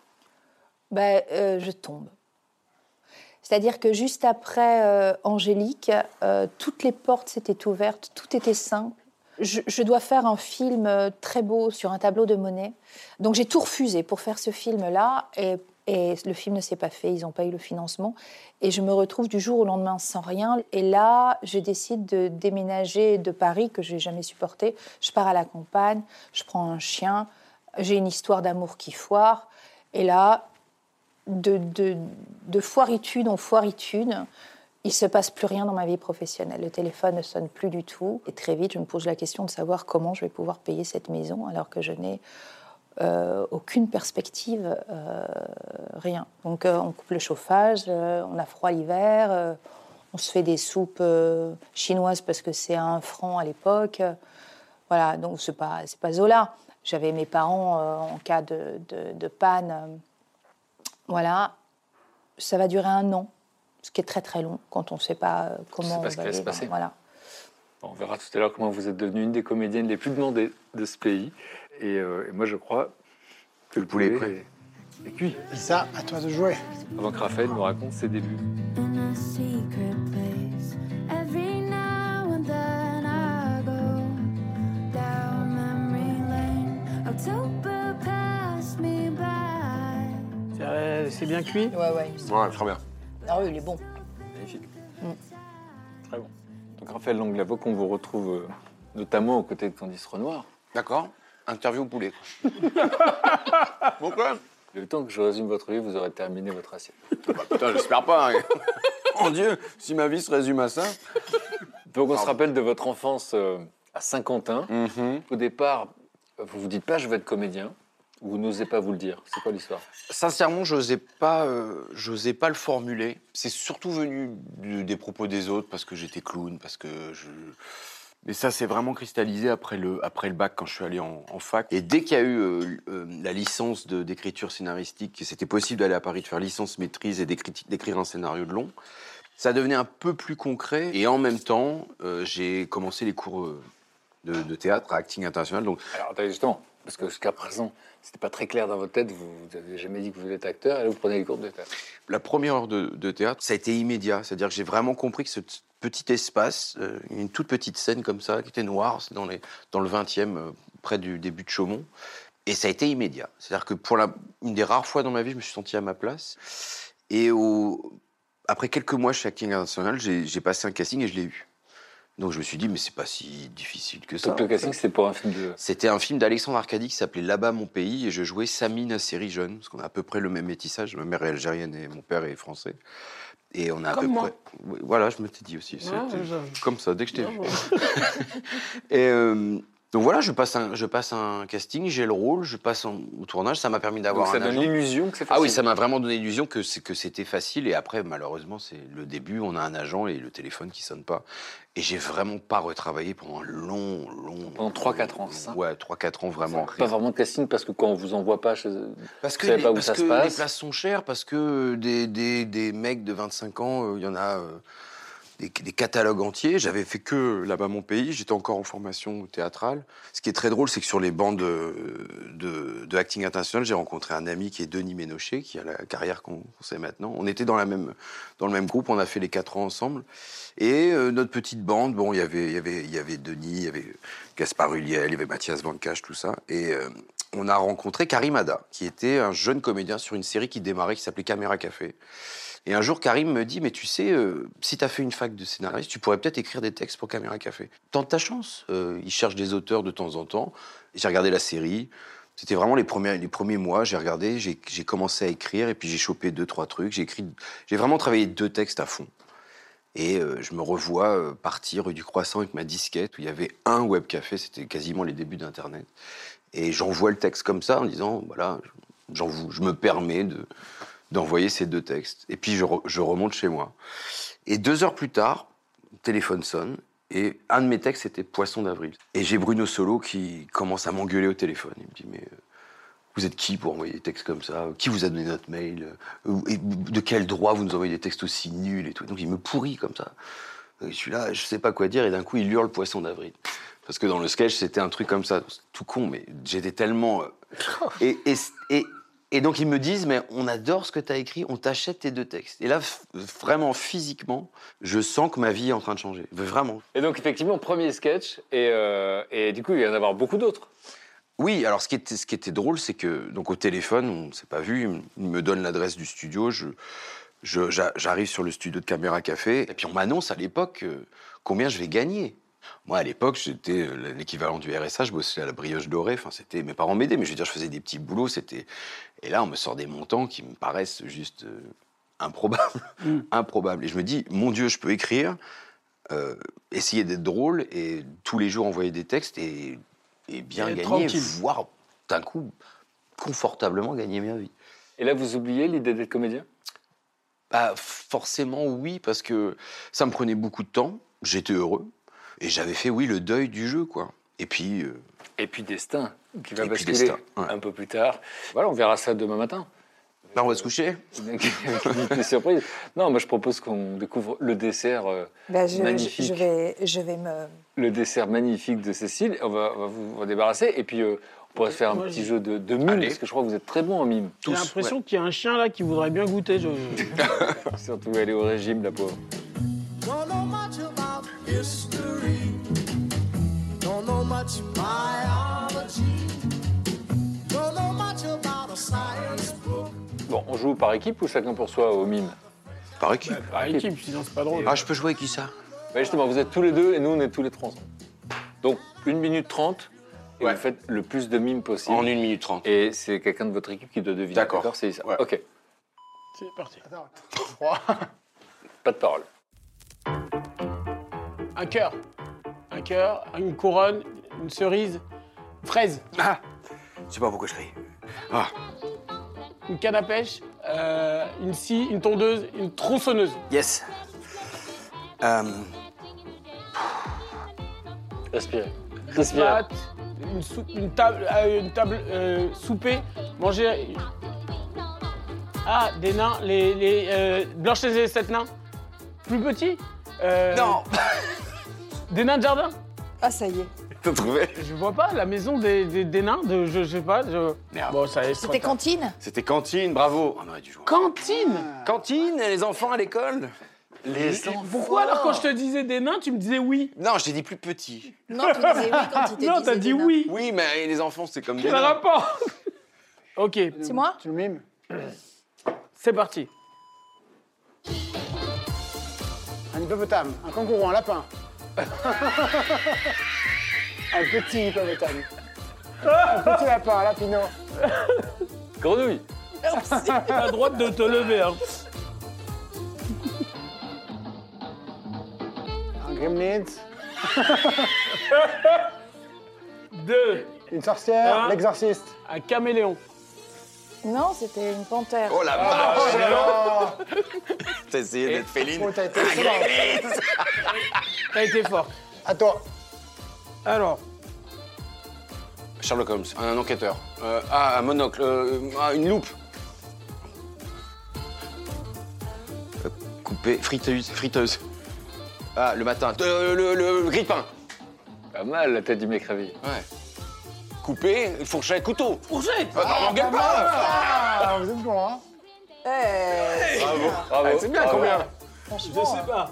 Ben, euh, je tombe. C'est-à-dire que juste après euh, Angélique, euh, toutes les portes s'étaient ouvertes, tout était simple. Je, je dois faire un film euh, très beau sur un tableau de Monet. Donc j'ai tout refusé pour faire ce film-là. Et, et le film ne s'est pas fait, ils n'ont pas eu le financement. Et je me retrouve du jour au lendemain sans rien. Et là, je décide de déménager de Paris, que je n'ai jamais supporté. Je pars à la campagne, je prends un chien, j'ai une histoire d'amour qui foire. Et là, de, de, de foiritude en foiritude, il se passe plus rien dans ma vie professionnelle. Le téléphone ne sonne plus du tout. Et très vite, je me pose la question de savoir comment je vais pouvoir payer cette maison alors que je n'ai euh, aucune perspective, euh, rien. Donc euh, on coupe le chauffage, euh, on a froid l'hiver, euh, on se fait des soupes euh, chinoises parce que c'est un franc à l'époque. Voilà, donc c'est pas, c'est pas Zola. J'avais mes parents euh, en cas de, de- de panne. euh, voilà, ça va durer un an, ce qui est très très long quand on ne sait pas comment pas on va va se vivre. passer. Voilà. Bon, on verra tout à l'heure comment vous êtes devenue une des comédiennes les plus demandées de ce pays. Et, euh, et moi, je crois que le poulet, est prêt. est, est cuit. Isa, à toi de jouer. Avant que Raphaël nous raconte ses débuts. euh, c'est bien cuit? Ouais, ouais. Ouais, très bien. Ah oui, il est bon. Magnifique. Mm. Très bon. Donc Raphaël Langlavo, qu'on vous retrouve euh, notamment aux côtés de Candice Renoir. D'accord. Interview poulet. bon. Le temps que je résume votre vie, vous aurez terminé votre assiette. Putain, j'espère pas. hein. Mon Dieu, si ma vie se résume à ça. Donc on se Pardon. rappelle de votre enfance euh, à Saint-Quentin. Mhm. Au départ, vous vous dites pas je vais être comédien. ou Vous n'osez pas vous le dire. C'est quoi l'histoire? Sincèrement, j'osais pas, euh, j'osais pas le formuler. C'est surtout venu de- des propos des autres parce que j'étais clown, parce que je. Mais ça, c'est vraiment cristallisé après le, après le bac quand je suis allé en, en fac. Et dès qu'il y a eu euh, euh, la licence d'écriture scénaristique, c'était possible d'aller à Paris de faire licence maîtrise et d'écri- d'écrire un scénario de long, ça devenait un peu plus concret. Et en même temps, euh, j'ai commencé les cours de, de théâtre à Acting International. Donc, Alors attendez, justement, Parce que jusqu'à présent, c'était pas très clair dans votre tête, vous n'avez jamais dit que vous êtes acteur, et là vous prenez les cours de théâtre. La première heure de, de théâtre, ça a été immédiat. C'est-à-dire que j'ai vraiment compris que ce petit espace, euh, une toute petite scène comme ça, qui était noire, c'est dans, les, dans le 20e, euh, près du début de Chaumont. Et ça a été immédiat. C'est-à-dire que pour la, une des rares fois dans ma vie, je me suis senti à ma place. Et au, après quelques mois chez Acting International, j'ai passé un casting et je l'ai eu. Donc je me suis dit, mais c'est pas si difficile que ça. Donc le casting, c'était pour un film de... C'était un film d'Alexandre Arcadi qui s'appelait Là-bas mon pays et je jouais Sami Nasseri jeune, parce qu'on a à peu près le même métissage. Ma mère est algérienne et mon père est français. Et on a à Comme peu moi. près. Voilà, je me t'ai dit aussi. Ouais, je- Comme ça, dès que je t'ai vu. ouais. et euh, donc voilà, je passe un, je passe un casting, j'ai le rôle, je passe en- au tournage. Ça m'a permis d'avoir ça un donne l'illusion que c'est Ah oui, facile. ça m'a vraiment donné l'illusion que c'était facile. Et après, malheureusement, c'est le début. On a un agent et le téléphone qui sonne pas. Et j'ai vraiment pas retravaillé pendant un long, long. Pendant 3-4 ans, ça? Ouais, 3-4 ans vraiment. Pas vraiment de casting parce que quand on vous envoie pas chez... Parce que, vous savez les, pas où parce ça que se les passe. places sont chères, parce que des, des, des mecs de 25 ans, euh, il y en a euh, des, catalogues entiers. J'avais fait que là-bas mon pays, j'étais encore en formation théâtrale. Ce qui est très drôle, c'est que sur les bandes de, de, Acting International, j'ai rencontré un ami qui est Denis Ménochet, qui a la carrière qu'on sait maintenant. On était dans, la même, dans le même groupe, on a fait les quatre ans ensemble. Et euh, notre petite bande, bon, il y avait- il y avait- y avait Denis, il y avait Gaspard Huliel, il y avait Mathias Van Cache, tout ça. Et euh, on a rencontré Karim Ada, qui était un jeune comédien sur une série qui démarrait, qui s'appelait Caméra Café. Et un jour, Karim me dit, mais tu sais, euh, si tu as fait une fac de scénariste, tu pourrais peut-être écrire des textes pour Caméra Café. Tente ta chance. Euh, il cherche des auteurs de temps en temps. J'ai regardé la série. C'était vraiment les premiers, les premiers mois. J'ai regardé, j'ai commencé à écrire, et puis j'ai chopé deux, trois trucs. J'ai vraiment travaillé deux textes à fond. Et euh, je me revois euh, partir rue du Croissant avec ma disquette où il y avait un webcafé, c'était quasiment les débuts d'Internet. Et j'envoie le texte comme ça en disant, voilà, je me permets de, d'envoyer ces deux textes. Et puis je, re- je remonte chez moi. Et deux heures plus tard, le téléphone sonne et un de mes textes c'était Poisson d'avril. Et j'ai Bruno Solo qui commence à m'engueuler au téléphone. Il me dit, mais euh, vous êtes qui pour envoyer des textes comme ça? Qui vous a donné notre mail? Euh, Et de quel droit vous nous envoyez des textes aussi nuls et tout? Donc il me pourrit comme ça. Et je suis là, je sais pas quoi dire, et d'un coup il hurle Poisson d'avril. Parce que dans le sketch, c'était un truc comme ça, tout con, mais j'étais tellement. euh, Et, et, et, et donc ils me disent, mais on adore ce que tu as écrit, on t'achète tes deux textes. Et là, vraiment physiquement, je sens que ma vie est en train de changer. Vraiment. Et donc effectivement, premier sketch, et, euh, et du coup, il va y en avoir beaucoup d'autres. Oui, alors ce qui était, ce qui était drôle, c'est que donc au téléphone, on ne s'est pas vu, il me- donne l'adresse du studio, je, je- j'a- j'arrive sur le studio de Caméra Café, et puis on m'annonce à l'époque euh, combien je vais gagner. Moi, à l'époque, j'étais euh, l'équivalent du RSA, je bossais à la brioche dorée, enfin, c'était, mes parents m'aidaient, mais je veux dire, je faisais des petits boulots, c'était... Et là, on me sort des montants qui me paraissent juste euh, improbables, improbables. Et je me dis, mon Dieu, je peux écrire, euh, essayer d'être drôle, et tous les jours envoyer des textes, et, et bien Et gagner, voire d'un coup, confortablement gagner ma vie. Et là, vous oubliez l'idée d'être comédien? Bah, forcément, oui, parce que ça me prenait beaucoup de temps. J'étais heureux. Et j'avais fait, oui, le deuil du jeu, quoi. Et puis. euh, Et puis Destin, qui va Et basculer Destin, ouais. un peu plus tard. Voilà, on verra ça demain matin. Là, on va se coucher Avec une petite surprise. Non, moi je propose qu'on découvre le dessert euh, Bah, je, magnifique. je vais, je vais me. Le dessert magnifique de Cécile. On va, on va vous en débarrasser. Et puis, euh, on pourrait se faire un Moi, petit jeu de, de mime, parce que je crois que vous êtes très bon en mime. J'ai l'impression qu'il y a un chien là qui voudrait bien goûter. Je... Surtout, elle est au régime, la pauvre. Don't know much about history. Don't know much biology. Don't know much about a science book. Bon, on joue par équipe ou chacun pour soi au mime? Par équipe. Par équipe, sinon c'est pas drôle. Ah, je peux jouer avec qui ça? Bah, Justement, vous êtes tous les deux et nous, on est tous les trois ensemble. Donc, 1 minute 30. Et vous faites le plus de mimes possible. En 1 minute 30. Et c'est quelqu'un de votre équipe qui doit deviner. D'accord. C'est ça. Ok. C'est parti. Pas de parole. Un cœur. Un cœur, une couronne, une cerise, fraise. Ah Je sais pas pourquoi je ris. Ah, Une canne à pêche, euh, une scie, une tondeuse, une tronçonneuse. yes. Euh, Respirez. Une Respirez. pâte, une, soupe, une table, euh, une table euh, souper, manger. Ah, des nains, les, les euh, Blanche et les sept nains. Plus petits. Euh, Non Des nains de jardin. Ah, ça y est. T'as trouvé Je vois pas, la maison des, des, des nains, de, je, je sais pas. Je... Bon, ça est. C'était cantine C'était cantine, bravo. On aurait dû jouer. Cantine Cantine, et les enfants à l'école Les enfants. Pourquoi alors quand je te disais des nains, tu me disais oui Non, je t'ai dit plus petit. Non, tu disais oui quand il te Non, disait t'as dit des nains. oui. Oui, mais les enfants, c'est comme des Quel nains. rapport Ok, C'est moi Tu le mimes c'est parti. Un hippopotame, un kangourou, un lapin. un petit hippopotame. Un petit lapin, un lapino. Grenouille. T'as le droit de te lever. Hein. Un gremlins. Deux, Une sorcière, Un. l'exorciste. un caméléon. Non, c'était une panthère. Oh la Oh vache là là T'as essayé d'être féline Oh, t'as été excellente. T'as été fort. À toi. Alors, Sherlock Holmes, un enquêteur. Euh, ah, un monocle, euh, ah, une loupe. Euh, coupé, friteuse, friteuse. Ah, le matin. Euh, le, le, le grille-pain. Pas mal la tête du mécréville. Ouais. Coupé, fourchette, couteau. fourchette Ah, non, m'engueule pas Ah, vous êtes bon, hein Eh, Bravo, Ah, bravo. C'est bien bravo. combien Je franchement. sais pas.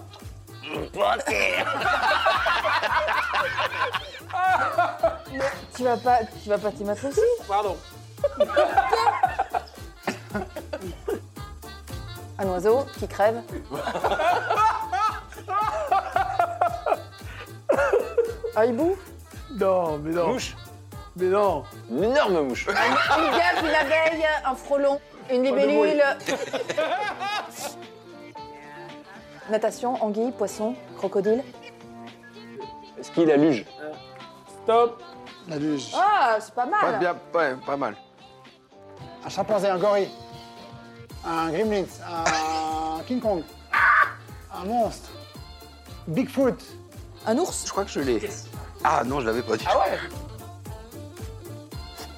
Tu vas pas, tu vas pas t'y mettre aussi Pardon. Un oiseau qui crève. Un hibou Non, mais non. Mouche. Mais non. Une énorme mouche. Une guêpe, une abeille, un frelon, une libellule. Natation, anguille, poisson, crocodile. Est-ce qu'il a luge Stop. La luge. Ah, c'est pas Pas mal. bien, ouais, pas mal. Un chimpanzé, un gorille. Un gremlins, un King Kong. Un monstre. Bigfoot. Un ours Je crois que je l'ai. Ah non, je l'avais pas dit. Ah ouais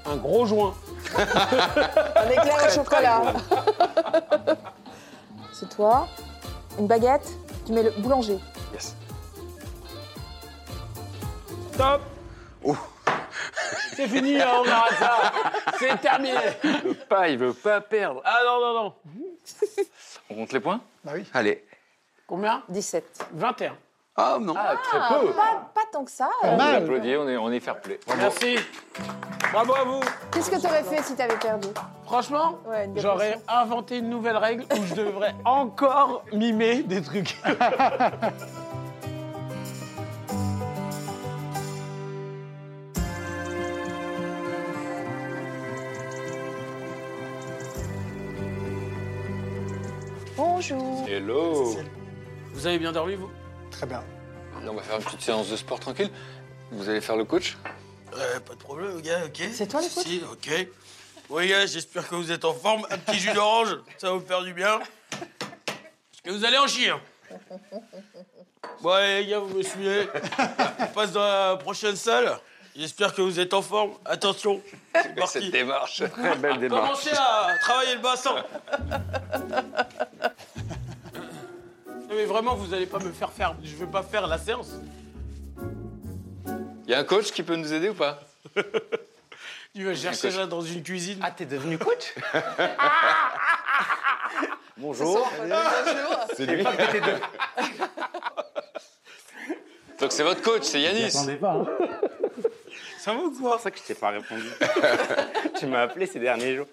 Un gros joint. Un éclair au chocolat. C'est toi. Une baguette. Tu mets le boulanger. Yes. Stop. Oh. C'est fini, hein, on arrête ça. C'est terminé. Il veut pas, il veut pas perdre. Ah non, non, non. On compte les points? Bah oui. Allez. Combien? 17. 21. Ah non. Ah, très Ah, peu. pas, pas tant que ça. On vous mal. applaudit, on est, on est fair play. Merci. Bravo à vous. Qu'est-ce que t'aurais fait si t'avais perdu? Franchement, Ouais, j'aurais inventé une nouvelle règle où je devrais encore mimer des trucs. Bonjour. Hello. Vous avez bien dormi, vous? Très bien. On va faire une petite séance de sport tranquille. Vous allez faire le coach? Euh, pas de problème, gars, ok C'est toi le coach Si, ok. Les gars, j'espère que vous êtes en forme. Un petit jus d'orange, ça va vous faire du bien. Parce que vous allez en chier. hein. Bon, allez, les gars, vous me suivez. On passe dans la prochaine salle. J'espère que vous êtes en forme. Attention, c'est parti. Cette démarche. Très belle démarche. Commencez à travailler le bassin. Non, mais vraiment, vous allez pas me faire faire. Je veux pas faire la séance. Il y a un coach qui peut nous aider ou pas Tu vas chercher ça dans une cuisine. Ah, t'es devenu coach Bonjour. C'est lui. Donc c'est votre coach, c'est Yanis. pas, hein. Ça va ou quoi C'est ça que je t'ai pas répondu. tu m'as appelé ces derniers jours.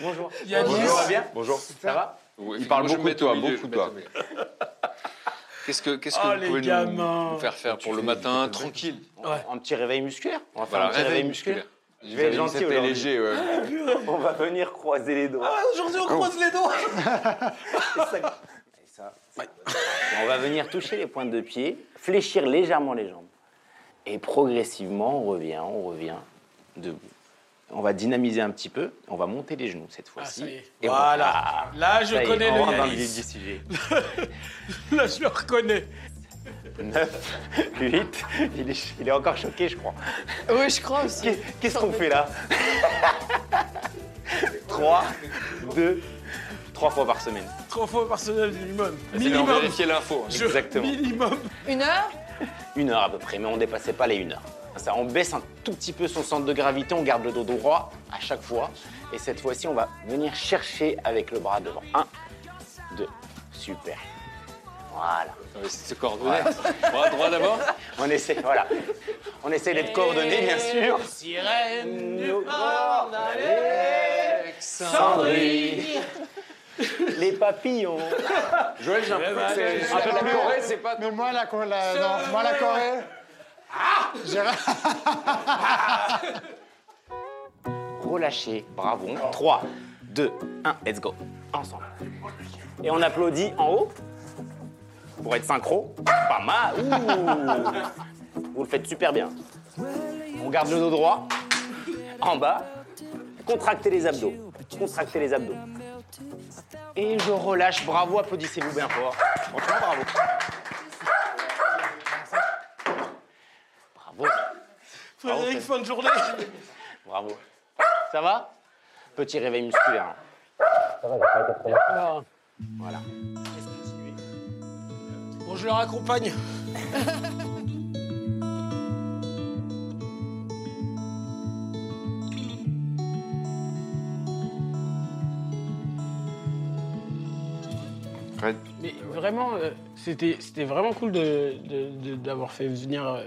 Bonjour. Yanis. Ça va bien Bonjour. Ça va Oui, Il parle beaucoup de toi, milieu, beaucoup de toi. Qu'est-ce que, qu'est-ce que Oh, vous pouvez nous, faire faire pour le matin, tranquille Ouais. Un petit réveil musculaire On va faire Voilà, un petit réveil musculaire. Je vais être gentil C'était aujourd'hui. léger, ouais. On va venir croiser les doigts. Ah, aujourd'hui, on croise les doigts. Et ça, Et on va venir toucher les pointes de pied, fléchir légèrement les jambes. Et progressivement, on revient, on revient debout. On va dynamiser un petit peu. On va monter les genoux cette Ah, fois-ci. est. On Voilà. Là, je est, connais on le Yanis. sujet. Là, je le reconnais. 9, 8, il est, il est encore choqué, je crois. Oui, je crois aussi. Qu'est- Qu'est-ce qu'on fait là? 3, 2, 3 fois par semaine. Trois fois par semaine minimum. Minimum. vérifier l'info. Exactement. Minimum. Une heure? Une heure à peu près, mais on dépassait pas les une heure. Ça, on baisse un tout petit peu son centre de gravité, on garde le dos droit à chaque fois. Et cette fois-ci, on va venir chercher avec le bras devant. Un, deux, super. Voilà. C'est coordonné. Bras droit d'abord On essaie, voilà. On essaie d'être coordonné, bien sûr. Sirène du port d'Alexandrie. Les papillons. Joël, j'ai l'impression que c'est un peu la Corée, c'est pas. Mais moi, la, la- non, moi, la Corée. J'ai- Relâchez, bravo. 3, 2, 1, let's go. Ensemble. Et on applaudit en haut. Pour être synchro. Pas mal. Vous le faites super bien. On garde le dos droit. En bas. Contractez les abdos. Contractez les abdos. Et je relâche. Bravo, applaudissez-vous bien fort. Franchement, bravo. Bravo. Frédéric, fin de journée. Bravo. Ça va? Petit réveil musculaire. Ça va, il a pas été. Voilà. Bon, je leur accompagne. Fred Mais vraiment, euh, c'était c'était vraiment cool de- de- de- d'avoir fait venir euh,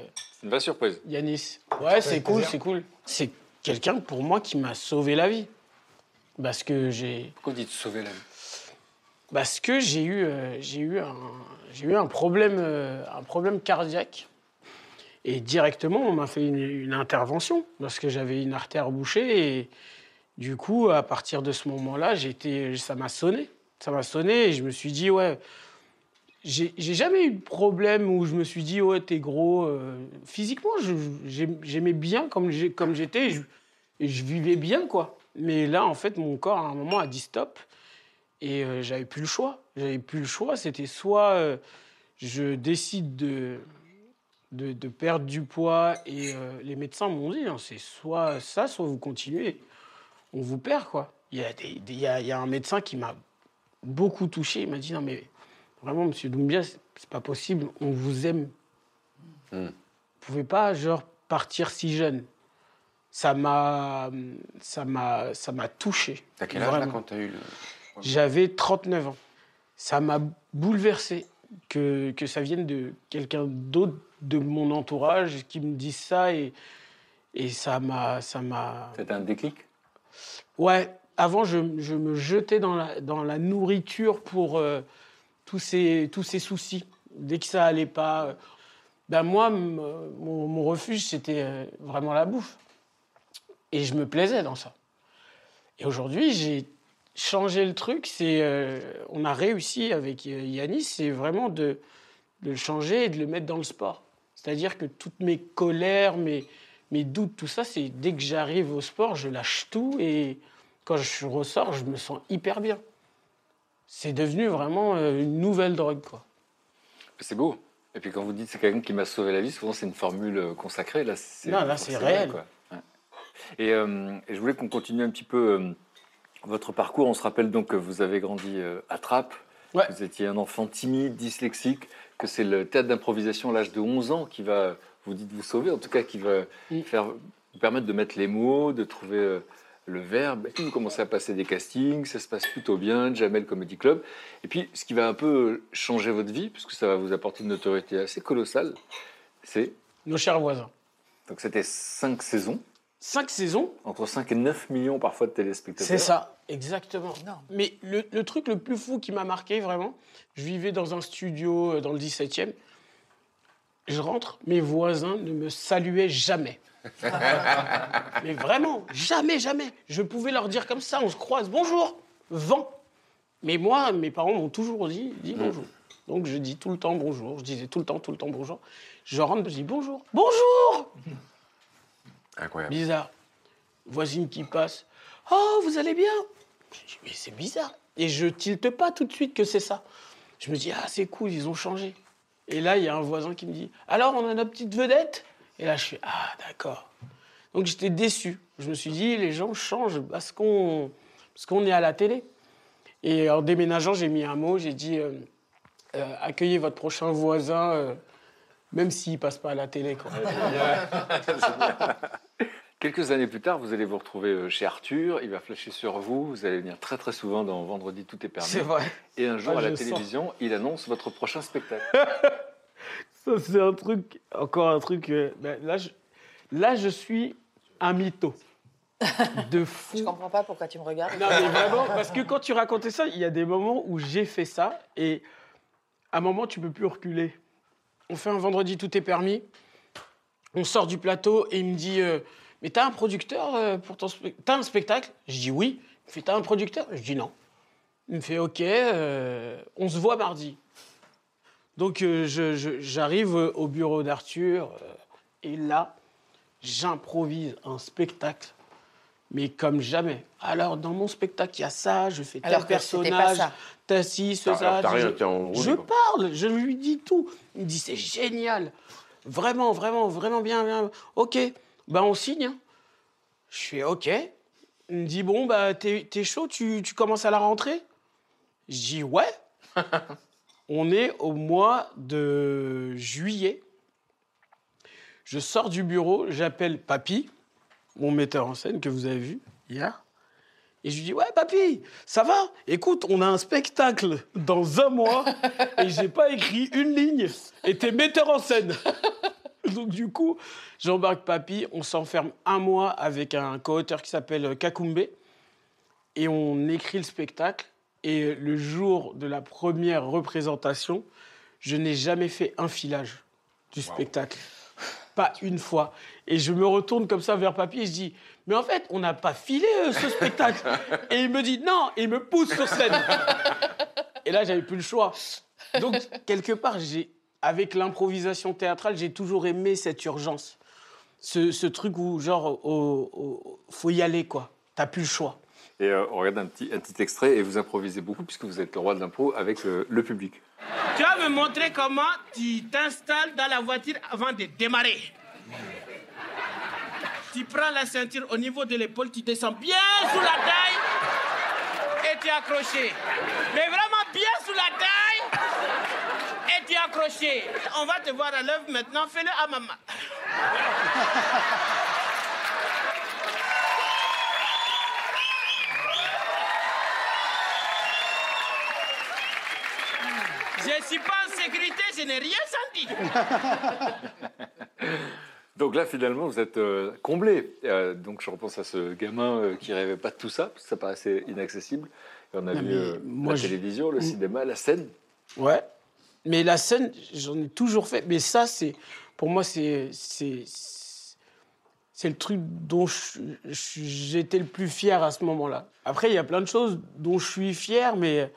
Une vraie surprise. Yanis. Ouais, c'est cool, c'est cool. C'est quelqu'un pour moi qui m'a sauvé la vie. Parce que j'ai. Pourquoi vous dites sauver la vie? Parce que j'ai eu, euh, j'ai eu, un, j'ai eu un, problème, euh, un problème cardiaque. Et directement, on m'a fait une, une intervention parce que j'avais une artère bouchée. Et du coup, à partir de ce moment-là, j'étais, ça m'a sonné. Ça m'a sonné et je me suis dit, ouais, j'ai jamais eu de problème où je me suis dit, ouais, t'es gros. euh, physiquement, j'aimais bien comme j'étais je, et je vivais bien, quoi. Mais là, en fait, mon corps, à un moment, a dit stop. Et euh, j'avais plus le choix. J'avais plus le choix. C'était soit euh, je décide de, de, perdre du poids et les médecins m'ont dit, hein, c'est soit ça, soit vous continuez. On vous perd, quoi. Il y y a un médecin qui m'a beaucoup touché. Il m'a dit, non, mais vraiment, monsieur Doumbia, c'est pas possible. On vous aime. Vous pouvez pas, genre, partir si jeune. Ça m'a, ça m'a, ça m'a touché. T'as quel âge là quand t'as eu le. J'avais 39 ans. Ça m'a bouleversé que, que ça vienne de quelqu'un d'autre de mon entourage qui me dise ça et, et ça m'a... ça m'a- C'était un déclic? Ouais, avant, je, je me jetais dans la, dans la nourriture pour euh, tous, ces, tous ces soucis. Dès que ça allait pas, euh, ben moi, mon, refuge, c'était euh, vraiment la bouffe. Et je me plaisais dans ça. Et aujourd'hui, j'ai changé le truc. Euh, on a réussi avec Yanis, c'est vraiment de, de le changer et de le mettre dans le sport. C'est-à-dire que toutes mes colères, mes, mes doutes, tout ça, c'est dès que j'arrive au sport, je lâche tout et quand je ressors, je me sens hyper bien. C'est devenu vraiment euh, une nouvelle drogue, quoi. C'est beau. Et puis quand vous dites c'est quelqu'un qui m'a sauvé la vie, souvent c'est une formule euh, consacrée. Là, c'est Non, là, c'est réel. quoi. Ouais. Et, euh, et je voulais qu'on continue un petit peu euh, votre parcours. On se rappelle donc que vous avez grandi euh, à Trappes. Vous étiez un enfant timide, dyslexique, que c'est le théâtre d'improvisation à l'âge de 11 ans qui va, vous dites, vous sauver, en tout cas qui va faire, vous permettre de mettre les mots, de trouver le verbe. Et puis vous commencez à passer des castings, ça se passe plutôt bien, Jamel Comedy Club. Et puis ce qui va un peu changer votre vie, puisque ça va vous apporter une notoriété assez colossale, c'est... Nos chers voisins. Donc c'était cinq saisons. Cinq saisons Entre 5 et 9 millions parfois de téléspectateurs. C'est ça, exactement. Mais le, le truc le plus fou qui m'a marqué, vraiment, je vivais dans un studio euh, dans le 17e. Je rentre, mes voisins ne me saluaient jamais. Mais vraiment, jamais, jamais. Je pouvais leur dire comme ça, on se croise, bonjour, vent. Mais moi, mes parents m'ont toujours dit, dit bonjour. Donc je dis tout le temps bonjour, je disais tout le temps, tout le temps bonjour. Je rentre, je dis bonjour, bonjour Incroyable. Bizarre. Voisine qui passe. Oh, vous allez bien? Je dis, mais c'est bizarre. Et je tilte pas tout de suite que c'est ça. Je me dis, ah, c'est cool, ils ont changé. Et là, il y a un voisin qui me dit, alors, on a notre petite vedette? Et là, je suis, ah, d'accord. Donc, j'étais déçu. Je me suis dit, les gens changent parce qu'on est à la télé. Et en déménageant, j'ai mis un mot, j'ai dit, euh, euh, accueillez votre prochain voisin euh, Même s'il passe pas à la télé. Quoi. Quelques années plus tard, vous allez vous retrouver chez Arthur, il va flasher sur vous, vous allez venir très très souvent dans Vendredi tout est permis. C'est vrai. Et un jour Ah, à la sens. télévision, il annonce votre prochain spectacle. Ça, c'est un truc, encore un truc. euh, ben, là, je, là, je suis un mytho. De fou. Je comprends pas pourquoi tu me regardes. Non, mais vraiment, parce que quand tu racontais ça, il y a des moments où j'ai fait ça et à un moment, tu peux plus reculer. On fait un vendredi, tout est permis. On sort du plateau et il me dit euh, Mais t'as un producteur euh, pour ton spectacle T'as un spectacle? Je dis oui. Il me fait T'as un producteur? Je dis non. Il me fait Ok, euh, on se voit mardi. Donc euh, j'arrive euh, au bureau d'Arthur euh, et là, j'improvise un spectacle mais comme jamais. Alors, dans mon spectacle, il y a ça, je fais tel personnage, ça. t'as ci, ce, T'as- ça. je, parle, je lui dis tout. Il me dit, c'est génial. Vraiment, vraiment, vraiment bien, bien. OK, ben on signe. hein. Je fais OK. Il me dit, bon, bah, t'es t'es chaud, tu, tu commences à la rentrée? Je dis, ouais. on est au mois de juillet. Je sors du bureau, j'appelle Papy, mon metteur en scène que vous avez vu hier. Et je lui dis Ouais, papy, ça va? Écoute, on a un spectacle dans un mois et j'ai pas écrit une ligne. Et t'es metteur en scène. Donc, du coup, j'embarque papy, on s'enferme un mois avec un co-auteur qui s'appelle Kakumbe. Et on écrit le spectacle. Et le jour de la première représentation, je n'ai jamais fait un filage du spectacle. Pas une fois. Et je me retourne comme ça vers papy et je dis Mais en fait, on n'a pas filé euh, ce spectacle. et il me dit Non, et il me pousse sur scène. et là, j'avais plus le choix. Donc, quelque part, j'ai, avec l'improvisation théâtrale, j'ai toujours aimé cette urgence. Ce, ce truc où, genre, au- au- faut y aller, quoi. T'as plus le choix. Et euh, on regarde un petit, extrait et vous improvisez beaucoup puisque vous êtes le roi de l'impro avec le public. Tu vas me montrer comment tu t'installes dans la voiture avant de démarrer. Tu prends la ceinture au niveau de l'épaule, tu descends bien sous la taille et tu es accroché. Mais vraiment bien sous la taille et tu es accroché. On va te voir à l'œuvre maintenant, fais-le à maman. Je ne suis pas en sécurité, je n'ai rien senti. Donc là, finalement, vous êtes euh, comblé. Euh, donc je repense à ce gamin euh, qui rêvait pas de tout ça, parce que ça paraissait inaccessible. Et on a Non, vu euh, moi, la je- télévision, le Mm. cinéma, la scène. Ouais. Mais la scène, j'en ai toujours fait. Mais ça, c'est. Pour moi, c'est. C'est c'est le truc dont j'étais le plus fier à ce moment-là. Après, il y a plein de choses dont je suis fier, mais.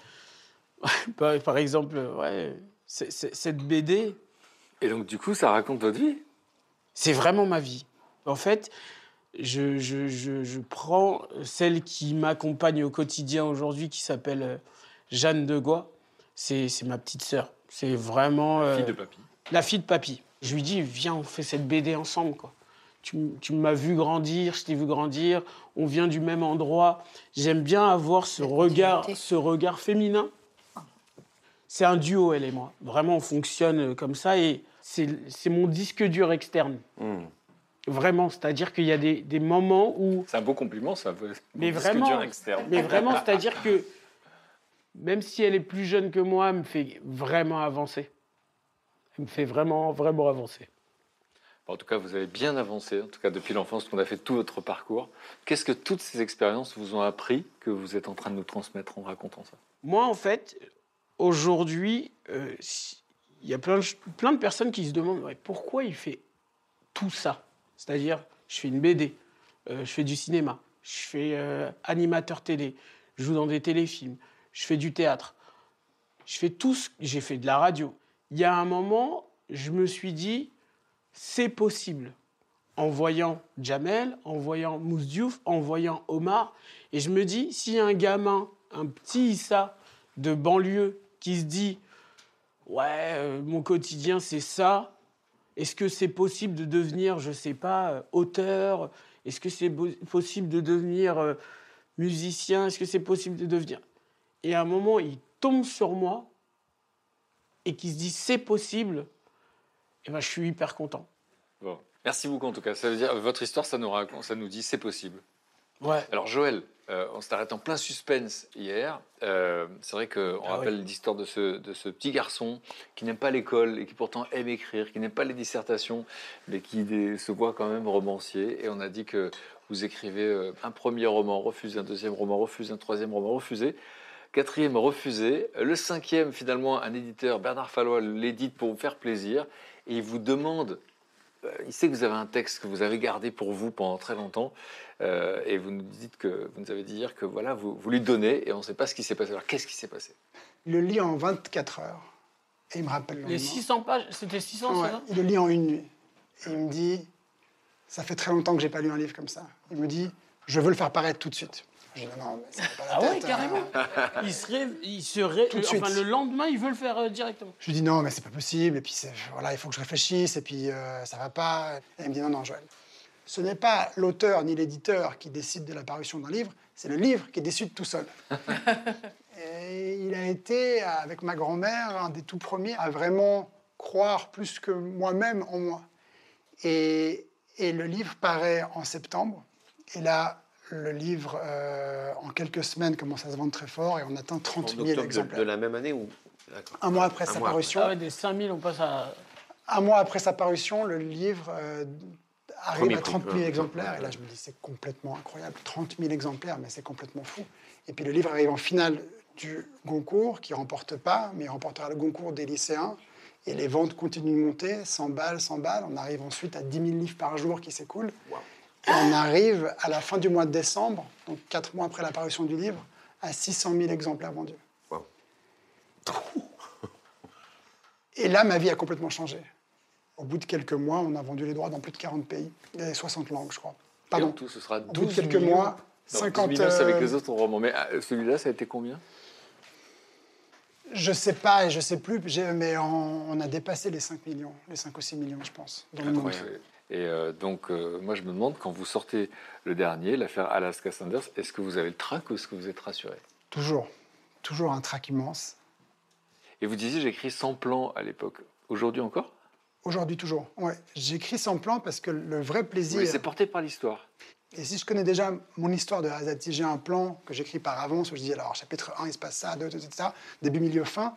Par, par exemple, ouais, c'est- cette BD. Et donc, du coup, ça raconte votre vie? C'est vraiment ma vie. En fait, je, je, je, je prends celle qui m'accompagne au quotidien aujourd'hui, qui s'appelle euh, Jeanne de Gois. C'est ma petite sœur. C'est vraiment. euh, Fille de papy. La fille de papy. Je lui dis, viens, on fait cette BD ensemble, quoi. Tu, m- tu m'as vu grandir, je t'ai vu grandir, on vient du même endroit. J'aime bien avoir ce regard, ce regard féminin. C'est un duo, elle et moi. Vraiment, on fonctionne comme ça et c'est mon disque dur externe. Vraiment, c'est-à-dire qu'il y a des, des moments où C'est un beau compliment, ça. veut- mais disque vraiment, dur externe. mais vraiment, c'est-à-dire que même si elle est plus jeune que moi, elle me fait vraiment avancer. Elle me fait vraiment, vraiment avancer. En tout cas, vous avez bien avancé, en tout cas depuis l'enfance, qu'on a fait tout votre parcours. Qu'est-ce que toutes ces expériences vous ont appris que vous êtes en train de nous transmettre en racontant ça? Moi, en fait, aujourd'hui, euh, si- il y a plein de, personnes qui se demandent pourquoi il fait tout ça? C'est-à-dire, je fais une BD, euh, je fais du cinéma, je fais euh, animateur télé, je joue dans des téléfilms, je fais du théâtre, je fais tout j'ai fait de la radio. Il y a un moment, je me suis dit, c'est possible. En voyant Jamel, en voyant Mousse Diouf, en voyant Omar, et je me dis, a un gamin, un petit Issa de banlieue qui se dit, ouais, euh, mon quotidien c'est ça, est-ce que c'est possible de devenir, je sais pas, euh, auteur? Est-ce que c'est possible de devenir euh, musicien? Est-ce que c'est possible de devenir? Et à un moment, il tombe sur moi et qui se dit c'est possible. Et ben, je suis hyper content. Bon. Merci beaucoup en tout cas. Ça veut dire votre histoire, ça nous raconte, ça nous dit c'est possible. Ouais. Alors Joël, euh, on s'est arrêté en plein suspense hier. Euh, c'est vrai qu'on Ah rappelle l'histoire de ce, de ce petit garçon qui n'aime pas l'école et qui pourtant aime écrire, qui n'aime pas les dissertations, mais qui se voit quand même romancier. Et on a dit que vous écrivez euh, un premier roman refusé, un deuxième roman refusé, un troisième roman refusé. Quatrième refusé. Le cinquième, finalement, un éditeur, Bernard Fallois, l'édite pour vous faire plaisir. Et il vous demande il sait que vous avez un texte que vous avez gardé pour vous pendant très longtemps, euh, et vous nous dites que vous nous avez dit hier que voilà, vous, vous lui donnez, et on ne sait pas ce qui s'est passé. Alors qu'est-ce qui s'est passé? Il le lit en 24 heures. Et il me rappelle le Les lendemain. 600 pages, c'était 600, Ouais, c'est ça? il le lit en une nuit. Et il me dit, ça fait très longtemps que j'ai pas lu un livre comme ça. Il me dit, je veux le faire paraître tout de suite. Je dis, non, non, mais va pas la Ah tête, hein. carrément. Il se rêve, il se rêve, Tout de enfin, le lendemain, il veut le faire euh, directement. Je lui dis non, mais c'est pas possible. Et puis c'est- voilà, il faut que je réfléchisse. Et puis euh, ça va pas. Et il me dit non, non, Joël. Ce n'est pas l'auteur ni l'éditeur qui décide de la parution d'un livre, c'est le livre qui décide tout seul. et il a été, avec ma grand-mère, un des tout premiers à vraiment croire plus que moi-même en moi. Et, et le livre paraît en septembre. Et là, le livre, euh, en quelques semaines, commence à se vendre très fort et on atteint 30 En 000 octobre de, exemplaires. de la même année ou. Un mois après Un sa mois parution. Ah ouais, des 5000, on passe à. Un mois après sa parution, le livre euh, arrive Premier à 30 000 prix, ouais. exemplaires. Et là, je me dis, c'est complètement incroyable. 30 000 exemplaires, mais c'est complètement fou. Et puis le livre arrive en finale du Goncourt, qui remporte pas, mais il remportera le Goncourt des lycéens. Et les ventes continuent de monter, 100 balles, 100 balles. On arrive ensuite à 10 000 livres par jour qui s'écoulent. Et on arrive à la fin du mois de décembre, donc 4 mois après la parution du livre, à 600 000 exemplaires vendus. Et là, ma vie a complètement changé. Au bout de quelques mois, on a vendu les droits dans plus de 40 pays, et 60 langues, je crois. Et Pardon. en tout, ce sera Au bout de 12 quelques millions. mois, Non, 50 12 millions, c'est avec euh, les autres romans. Mais ah, celui-là, ça a été combien? Je sais pas et je sais plus, mais on, on a dépassé les 5 millions, les 5 ou 6 millions, je pense, dans le monde. Et euh, donc, euh, moi, je me demande, quand vous sortez le dernier, l'affaire Alaska Sanders, est-ce que vous avez le trac ou est-ce que vous êtes rassuré? Toujours, toujours un trac immense. Et vous disiez, j'ai écrit 100 plans à l'époque. Aujourd'hui encore? Aujourd'hui, toujours. Ouais. J'écris sans plan parce que le vrai plaisir. Oui, c'est porté par l'histoire. Et si je connais déjà mon histoire de si j'ai un plan que j'écris par avance, où je dis alors chapitre 1, il se passe ça, 2, etc., début, milieu, fin,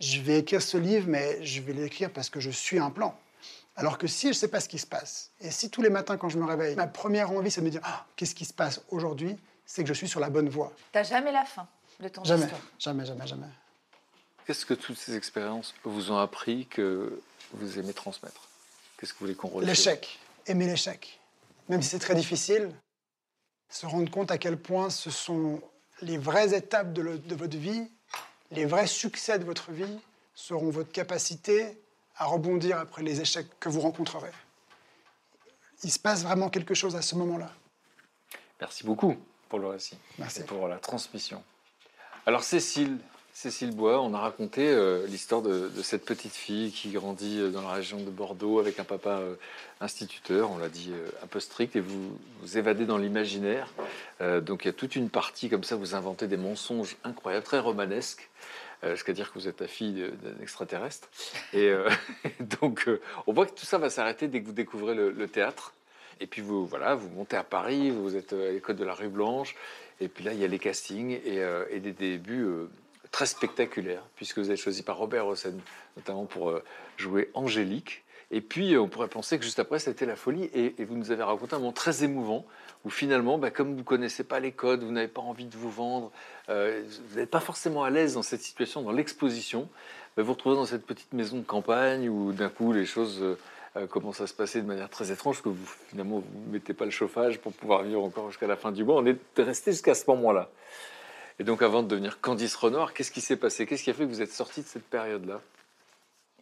je vais écrire ce livre, mais je vais l'écrire parce que je suis un plan. Alors que si je ne sais pas ce qui se passe, et si tous les matins quand je me réveille, ma première envie c'est de me dire Ah, qu'est-ce qui se passe aujourd'hui, c'est que je suis sur la bonne voie. T'as jamais la fin de ton Jamais, histoire. jamais, jamais, jamais. Qu'est-ce que toutes ces expériences vous ont appris que vous aimez transmettre? Qu'est-ce que vous voulez qu'on retienne L'échec, aimer l'échec. Même si c'est très difficile, se rendre compte à quel point ce sont les vraies étapes de, le- de votre vie, les vrais succès de votre vie seront votre capacité à rebondir après les échecs que vous rencontrerez. Il se passe vraiment quelque chose à ce moment-là. Merci beaucoup pour le récit Merci. et pour la transmission. Alors Cécile, Cécile Bois, on a raconté euh, l'histoire de, de cette petite fille qui grandit euh, dans la région de Bordeaux avec un papa euh, instituteur, on l'a dit un peu strict, et vous vous évadez dans l'imaginaire. Donc il y a toute une partie comme ça, vous inventez des mensonges incroyables, très romanesques. Euh, jusqu'à dire que vous êtes la fille d'un extraterrestre. Et euh, donc, euh, on voit que tout ça va s'arrêter dès que vous découvrez le, théâtre. Et puis, vous, voilà, vous montez à Paris, vous êtes euh, à l'école de la rue Blanche. Et puis là, il y a les castings et, des débuts très spectaculaires, puisque vous êtes choisi par Robert Hossein, notamment pour jouer Angélique. Et puis, on pourrait penser que juste après, c'était la folie. Et, et vous nous avez raconté un moment très émouvant, où finalement, bah, comme vous ne connaissez pas les codes, vous n'avez pas envie de vous vendre, euh, vous n'êtes pas forcément à l'aise dans cette situation, dans l'exposition, vous vous retrouvez dans cette petite maison de campagne où d'un coup, les choses euh, euh, commencent à se passer de manière très étrange, que vous, finalement, vous ne mettez pas le chauffage pour pouvoir vivre encore jusqu'à la fin du mois. On est resté jusqu'à ce moment-là. Et donc, avant de devenir Candice Renoir, qu'est-ce qui s'est passé? Qu'est-ce qui a fait que vous êtes sorti de cette période-là?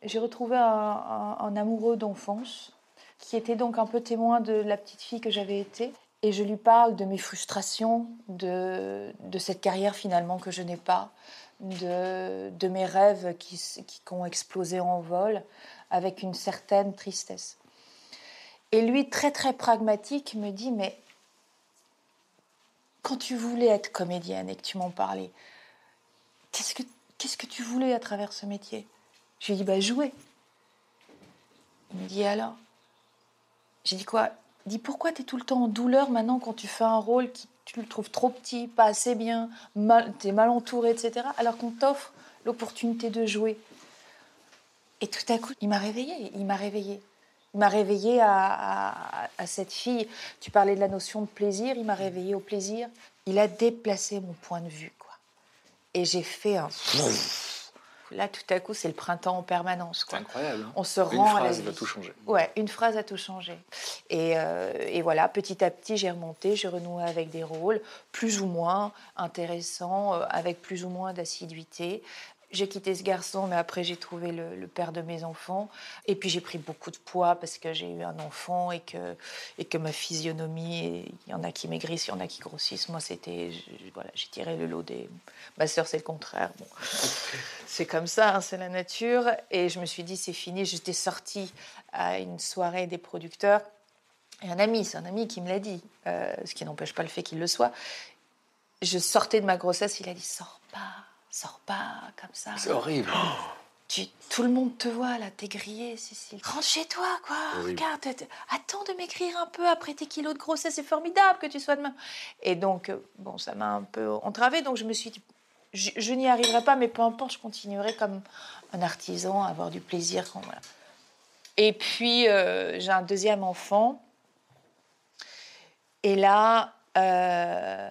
J'ai retrouvé un amoureux d'enfance qui était donc un peu témoin de la petite fille que j'avais été. Et je lui parle de mes frustrations, de, de cette carrière finalement que je n'ai pas, de, de mes rêves qui, qui ont explosé en vol, avec une certaine tristesse. Et lui, très très pragmatique, me dit, mais quand tu voulais être comédienne et que tu m'en parlais, qu'est-ce que, que tu voulais à travers ce métier? Je lui dit, bah jouer. Il me dit alors? J'ai dit quoi? Dit pourquoi tu es tout le temps en douleur maintenant quand tu fais un rôle qui tu le trouves trop petit, pas assez bien, mal, tu es mal entouré, etc. Alors qu'on t'offre l'opportunité de jouer. Et tout à coup, il m'a réveillée, il m'a réveillée. Il m'a réveillée à, à- à cette fille. Tu parlais de la notion de plaisir, il m'a réveillée au plaisir. Il a déplacé mon point de vue, quoi. Et j'ai fait un... Là, tout à coup, c'est le printemps en permanence. C'est incroyable. hein. On se Une rend à la phrase vie. va tout changer. Ouais, une phrase a tout changé. Et, euh, et voilà, petit à petit, j'ai remonté, j'ai renoué avec des rôles plus ou moins intéressants, euh, avec plus ou moins d'assiduité. J'ai quitté ce garçon, mais après j'ai trouvé le, le père de mes enfants. Et puis j'ai pris beaucoup de poids parce que j'ai eu un enfant et que, et que ma physionomie, il y en a qui maigrissent, il y en a qui grossissent. Moi, c'était, voilà, j'ai tiré le lot des. Ma sœur, c'est le contraire. Bon. C'est comme ça, hein, c'est la nature. Et je me suis dit, c'est fini. J'étais sortie à une soirée des producteurs. Et un ami, c'est un ami qui me l'a dit, euh, ce qui n'empêche pas le fait qu'il le soit. Je sortais de ma grossesse, il a dit, sors pas, sors pas comme ça. C'est horrible. Tu- tout le monde te voit là, t'es grillée, Cécile. Rentre chez toi, quoi. Regarde, attends de maigrir un peu après tes kilos de grossesse, c'est formidable que tu sois de même. Et donc, euh, bon, ça m'a un peu entravée, donc je me suis dit, je, je n'y arriverai pas, mais peu importe, je continuerai comme un artisan à avoir du plaisir. quand- voilà. Et puis, euh, j'ai un deuxième enfant. Et là, euh,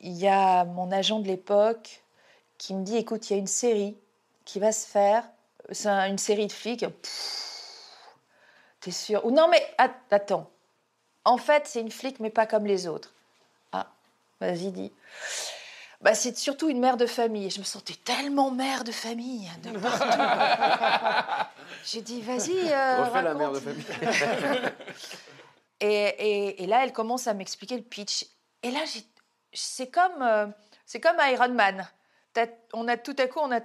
il y a mon agent de l'époque qui me dit écoute, il y a une série qui va se faire. C'est un- une série de flics. T'es sûr? Ou non, mais at- attends. En fait, c'est une flic, mais pas comme les autres. Ah, vas-y, dis. Bah, c'est surtout une mère de famille. Je me sentais tellement mère de famille. hein, de partout. J'ai dit, vas-y. euh, Refais la mère de famille. Et, et- et là, elle commence à m'expliquer le pitch. Et là, c'est comme, euh, c'est comme Iron Man. On a tout à coup, on a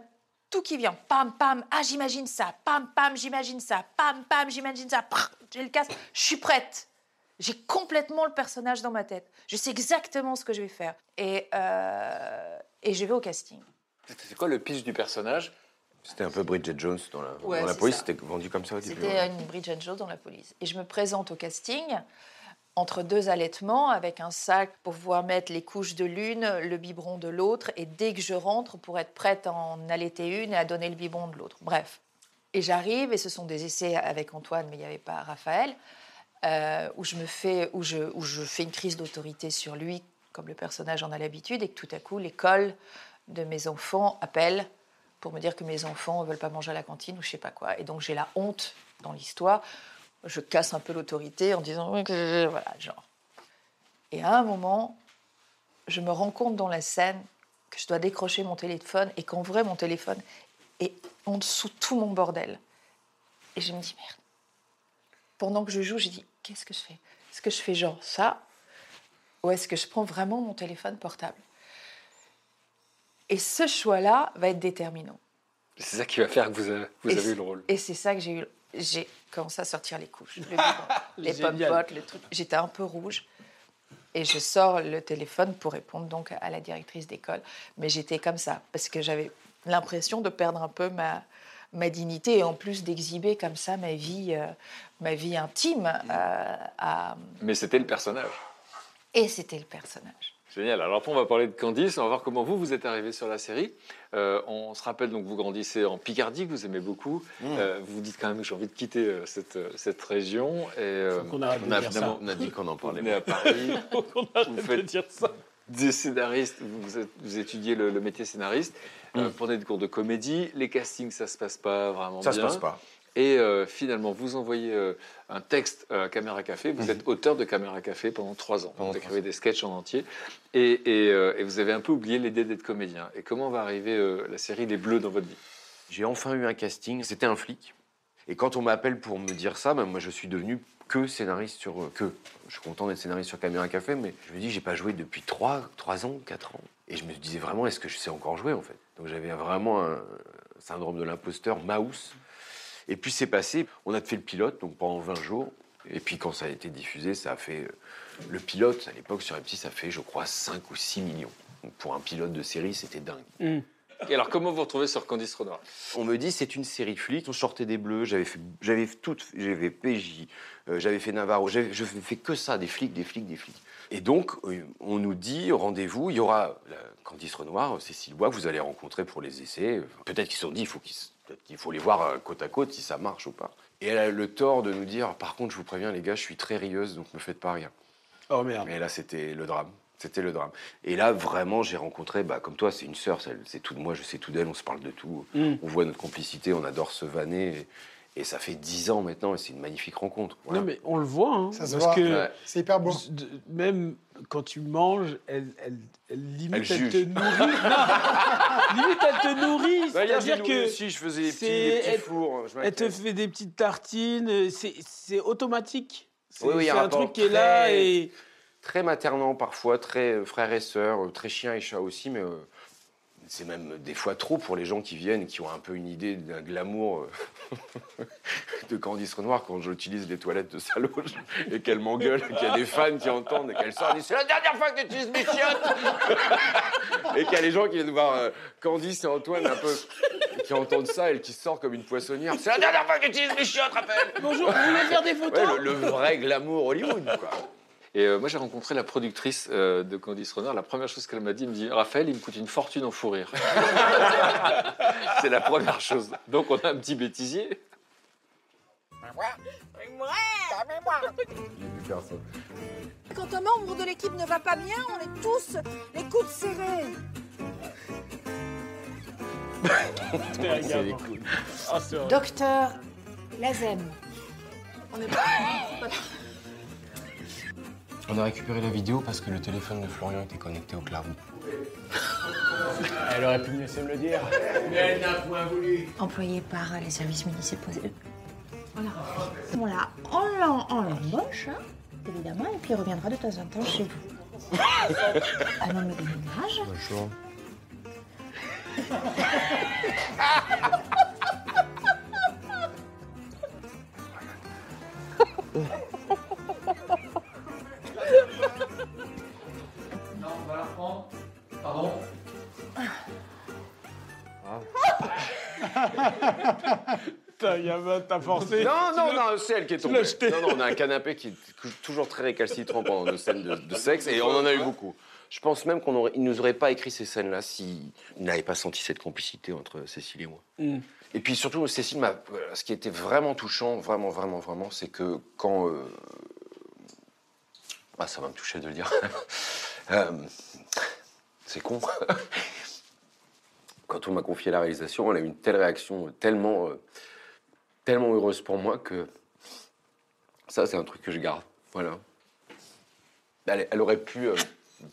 tout qui vient. Pam, pam, ah, j'imagine ça. Pam, pam, j'imagine ça. Pam, pam, j'imagine ça. J'ai le casque. Je suis prête. J'ai complètement le personnage dans ma tête. Je sais exactement ce que je vais faire. Et, euh, et je vais au casting. C'est quoi le pitch du personnage? C'était un peu Bridget Jones dans la, Ouais, dans la c'est police, c'était vendu comme ça au début. C'était ouais. une Bridget Jones dans la police. Et je me présente au casting entre deux allaitements avec un sac pour pouvoir mettre les couches de l'une, le biberon de l'autre. Et dès que je rentre, pour être prête à en allaiter une et à donner le biberon de l'autre. Bref. Et j'arrive, et ce sont des essais avec Antoine, mais il n'y avait pas Raphaël, euh, où, je me fais, où, je, où je fais une crise d'autorité sur lui, comme le personnage en a l'habitude, et que tout à coup, l'école de mes enfants appelle pour me dire que mes enfants ne veulent pas manger à la cantine ou je sais pas quoi. Et donc j'ai la honte dans l'histoire. Je casse un peu l'autorité en disant voilà, genre. Et à un moment, je me rends compte dans la scène que je dois décrocher mon téléphone et qu'en vrai, mon téléphone est en dessous de tout mon bordel. Et je me dis Merde. Pendant que je joue, je dis Qu'est-ce que je fais? Est-ce que je fais genre ça? Ou est-ce que je prends vraiment mon téléphone portable? Et ce choix-là va être déterminant. C'est ça qui va faire que vous avez, vous Et avez eu le rôle. Et c'est ça que j'ai eu. J'ai commencé à sortir les couches, le biberon, les Génial. le truc. J'étais un peu rouge. Et je sors le téléphone pour répondre donc à la directrice d'école. Mais j'étais comme ça, parce que j'avais l'impression de perdre un peu ma, ma dignité et en plus d'exhiber comme ça ma vie, euh, ma vie intime. euh, à- Mais c'était le personnage. Et c'était le personnage. Génial. Alors après, on va parler de Candice. On va voir comment vous, vous êtes arrivé sur la série. Euh, on se rappelle, donc, vous grandissez en Picardie, que vous aimez beaucoup. Euh, vous dites quand même que j'ai envie de quitter euh, cette, euh, cette région. Et, euh, de on a évidemment- ça. On a dit qu'on en parlait Vous venez à Paris. Qu'on arrête vous de faites dire ça. Des scénaristes, vous, êtes- vous étudiez le, le métier scénariste. Euh, prenez des cours de comédie. Les castings, ça se passe pas vraiment Ça bien. se passe pas. Et euh, finalement, vous envoyez euh, un texte à Caméra Café. Vous êtes auteur de Caméra Café pendant trois ans. vous écrivez des sketchs en entier. Et, et, euh, et vous avez un peu oublié l'idée d'être comédien. Et comment va arriver la série Les Bleus dans votre vie? J'ai enfin eu un casting, c'était un flic. Et quand on m'appelle pour me dire ça, ben, moi je suis devenu que scénariste sur. que. Je suis content d'être scénariste sur Caméra Café, mais je me dis, j'ai pas joué depuis 3, trois ans, 4 ans. Et je me disais vraiment, est-ce que je sais encore jouer en fait? Donc j'avais vraiment un syndrome de l'imposteur, mouse. Et puis c'est passé, on a fait le pilote, donc pendant 20 jours. Et puis quand ça a été diffusé, ça a fait. euh, Le pilote, à l'époque sur M6, ça fait, je crois, 5 ou 6 millions. Donc pour un pilote de série, c'était dingue. Et alors, comment vous retrouvez sur Candice Renoir On me dit c'est une série de flics. On sortait des bleus. J'avais fait, j'avais tout, j'avais PJ, euh, j'avais fait Navarro. J'avais, je fais que ça, des flics, des flics, des flics. Et donc euh, on nous dit rendez-vous. Il y aura la Candice Renoir, Cécile Bois que vous allez rencontrer pour les essais. Peut-être qu'ils se sont dit il faut qu'ils, se- peut-être qu'il faut les voir euh, côte à côte si ça marche ou pas. Et elle a le tort de nous dire par contre je vous préviens les gars je suis très rieuse donc me faites pas rire. Oh merde. Et là, c'était le drame. C'était le drame. Et là, vraiment, j'ai rencontré, bah, comme toi, c'est une sœur, c'est tout de moi, je sais tout d'elle, on se parle de tout. Mm. On voit notre complicité, on adore se vanner. Et, et ça fait dix ans maintenant, et c'est une magnifique rencontre. Voilà. Non, mais on le voit. Hein, Ça se parce voit. que Ouais. C'est hyper beau. de- même quand tu manges, elle, elle, elle limite, Elle elle, te juge. nourrit. Limite, elle te nourrit. Bah, hier, C'est-à-dire j'ai que nourri aussi, je faisais des petits, c'est- des petits elle- fours. je Elle te fait des petites tartines. C'est c'est automatique. C'est Oui, oui, un truc qui est là très- et. Très maternant parfois, très euh, frère et sœur, euh, très chien et chat aussi, mais euh, c'est même des fois trop pour les gens qui viennent qui ont un peu une idée d'un glamour euh, de Candice Renoir quand j'utilise les toilettes de sa loge et qu'elle m'engueule, qu'il y a des fans qui entendent et qu'elle sort et dit c'est la dernière fois que tu utilises mes chiottes et qu'il y a les gens qui viennent voir euh, Candice et Antoine un peu qui entendent ça et qui sortent comme une poissonnière. C'est la dernière fois que tu utilises mes chiottes, rappelle Bonjour, vous voulez faire des photos Ouais, le, le vrai glamour Hollywood, quoi. Et euh, moi, j'ai rencontré la productrice euh, de Candice Renoir. La première chose qu'elle m'a dit, elle me dit Raphaël, il me coûte une fortune en fou rire. C'est la première chose. Donc, on a un petit bêtisier. Quand un membre de l'équipe ne va pas bien, on est tous les coudes serrés. Ah. Docteur Lazem. On est On a récupéré la vidéo parce que le téléphone de Florian était connecté au cloud. Elle aurait pu me laisser me le dire. Mais elle n'a point voulu. Employé par les services municipaux. Voilà. Voilà. On l'en- on l'embauche, hein, évidemment, et puis il reviendra de temps en temps chez vous. Un homme de ménage. Bonjour. Yaman, t'as forcé. Non, non, non, c'est elle qui est tombée. Non, non, on a un canapé qui est toujours très récalcitrant pendant nos scènes de, de sexe et on en a eu beaucoup. Je pense même qu'il ne nous aurait pas écrit ces scènes-là s'il n'avait pas senti cette complicité entre Cécile et moi. Mm. Et puis surtout, Cécile, m'a- ce qui était vraiment touchant, vraiment, vraiment, vraiment, c'est que quand. euh, Ah, ça va me toucher de le dire. Euh, c'est con. quand on m'a confié la réalisation, elle a eu une telle réaction, tellement, euh, tellement heureuse pour moi que ça, c'est un truc que je garde. Voilà. Elle, elle aurait pu. euh,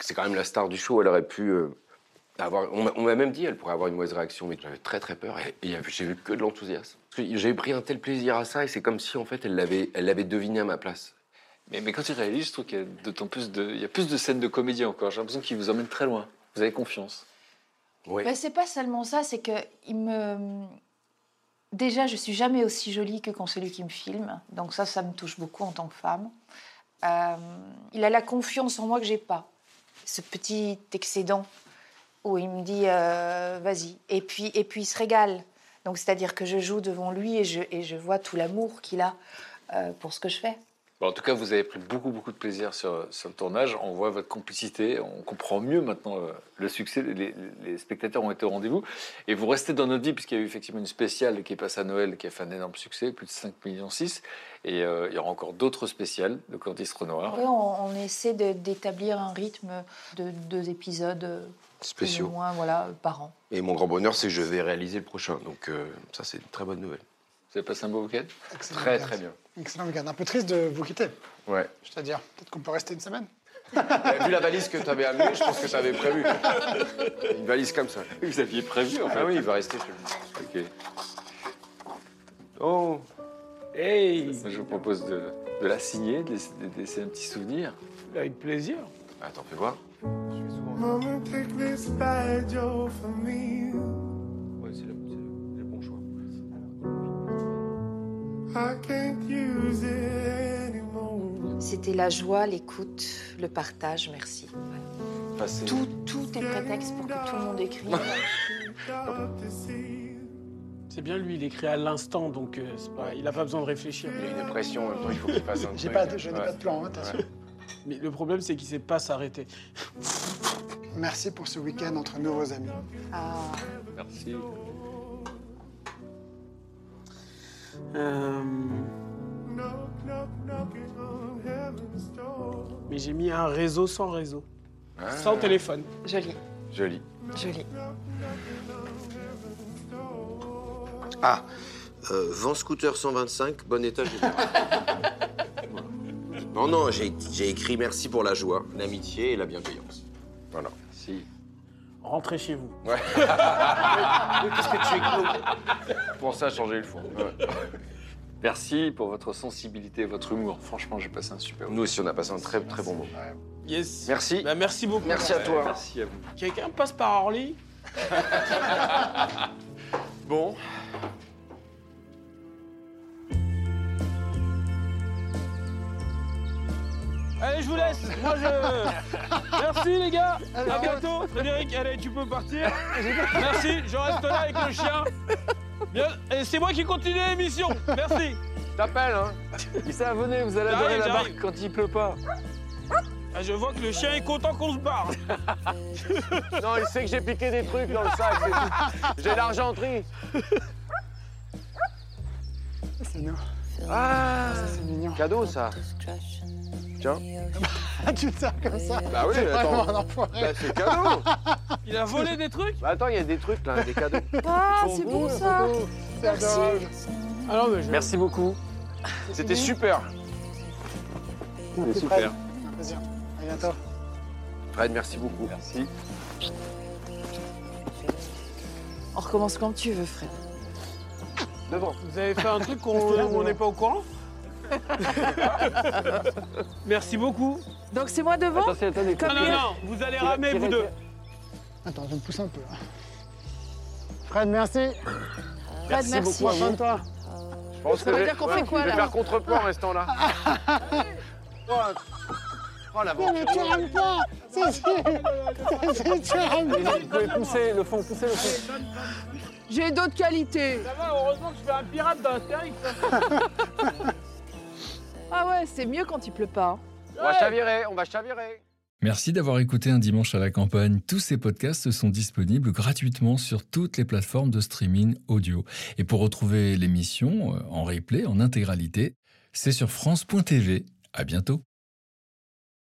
c'est quand même la star du show. Elle aurait pu euh, avoir. On m'a- même dit elle pourrait avoir une mauvaise réaction, mais j'avais très très peur. Et, j'ai vu que de l'enthousiasme. J'ai pris un tel plaisir à ça, et c'est comme si en fait elle l'avait, elle l'avait deviné à ma place. Mais, mais quand il réalise, je trouve qu'il y a d'autant plus de, il y a plus de scènes de comédie encore. J'ai l'impression qu'il vous emmène très loin. Vous avez confiance. Oui. Mais c'est pas seulement ça, c'est que il me. Déjà, je suis jamais aussi jolie que quand celui qui me filme. Donc ça, ça me touche beaucoup en tant que femme. Euh, il a la confiance en moi que j'ai pas. Ce petit excédent où il me dit euh, vas-y. Et puis, et puis il se régale. Donc c'est-à-dire que je joue devant lui et je, et je vois tout l'amour qu'il a euh, pour ce que je fais. Bon, en tout cas, vous avez pris beaucoup, beaucoup de plaisir sur, sur le tournage. On voit votre complicité. On comprend mieux maintenant euh, le succès. Les, les spectateurs ont été au rendez-vous. Et vous restez dans notre vie, puisqu'il y a eu effectivement une spéciale qui est passée à Noël, qui a fait un énorme succès, plus de 5 millions 6. Et euh, il y aura encore d'autres spéciales de Candice Renoir. Oui, on, on essaie d'établir un rythme de deux épisodes euh, Spéciaux. plus ou moins voilà, par an. Et mon grand bonheur, c'est que je vais réaliser le prochain. Donc euh, ça, c'est une très bonne nouvelle. Vous avez passé un beau week-end Excellent Très très bien. Excellent week-end. Un peu triste de vous quitter. Ouais. C'est-à-dire, peut-être qu'on peut rester une semaine. Vu la valise que tu avais amenée, je pense que tu avais prévu. Une valise comme ça. Vous aviez prévu, en fait. Ah oui, il va rester. Ok. Oh Hey Je vous propose de, de la signer, de laisser, de laisser un petit souvenir. Avec plaisir. Attends, fais voir. Mama, take this C'était la joie, l'écoute, le partage, merci. Tout, tout est prétexte pour que tout le monde écrive. C'est bien lui, il écrit à l'instant, donc euh, pas- il n'a pas besoin de réfléchir. Il y a une pression, il faut qu'il fasse un truc. pas de- je n'ai Ouais. pas de plan, hein, attention. Ouais. Mais le problème, c'est qu'il sait pas s'arrêter. Merci pour ce week-end entre nouveaux amis. Ah. Merci. Mais j'ai mis un réseau sans réseau. Ah. Sans téléphone. Joli, Joli. joli. Ah, euh, Vent Scooter 125, bon état général. Non, non, j'ai j'ai écrit merci pour la joie, l'amitié et la bienveillance. Voilà. Si. Rentrez chez vous. Ouais. Qu'est-ce que tu es clos Pour ça, changer le fond. Ouais. Merci pour votre sensibilité et votre humour. Franchement, j'ai passé un super Nous aussi, on a passé un très très bon moment. Yes. Merci. Bah, merci beaucoup. Merci à toi. Merci à vous. Quelqu'un passe par Orly? Bon. Allez, je vous laisse. Moi, je. Merci, les gars. À bientôt. Frédéric, allez, tu peux partir. Merci. Je reste là avec le chien. Bien. Et c'est moi qui continue l'émission. Merci. T'appelles, hein Il sait, venez, vous allez adorer la barque quand il pleut pas. Ah, je vois que le chien est content qu'on se barre. Non, il sait que j'ai piqué des trucs dans le sac. J'ai l'argenterie. C'est nous. Ah, C'est mignon. cadeau ça. Tiens. tu te sers comme ça Bah oui, C'est vraiment attends. un enfoiré. Bah, c'est cadeau. Il a volé des trucs Bah attends, il y a des trucs là, des cadeaux. Ah, c'est bon ça. Merci. mais je... Merci beaucoup. C'était super. Merci, super. Plaisir. À bientôt. Fred, merci beaucoup. Merci. On recommence quand tu veux, Fred. Devant. Vous avez fait un truc qu'on où on n'est pas au courant Merci beaucoup. Donc c'est moi devant Attention, attendez. Comme Non, non, non, vous allez ramer, vous deux. Attends, je me pousse un peu. là. Fred, merci. Fred, merci. Prends soin de toi. Je pense Ça que veut dire qu'on fait quoi, Je vais là faire contrepoids en restant là. Oh la Non, mais tu rames pas tu rames pas Vous pouvez pousser le fond, pousser le fond. J'ai d'autres qualités. Ça va, heureusement que je fais un pirate dans Astérix. Ah ouais, c'est mieux quand il pleut pas. hein. On va chavirer, on va chavirer. Merci d'avoir écouté Un dimanche à la campagne. Tous ces podcasts sont disponibles gratuitement sur toutes les plateformes de streaming audio. Et pour retrouver l'émission euh, en replay, en intégralité, c'est sur France.tv. À bientôt.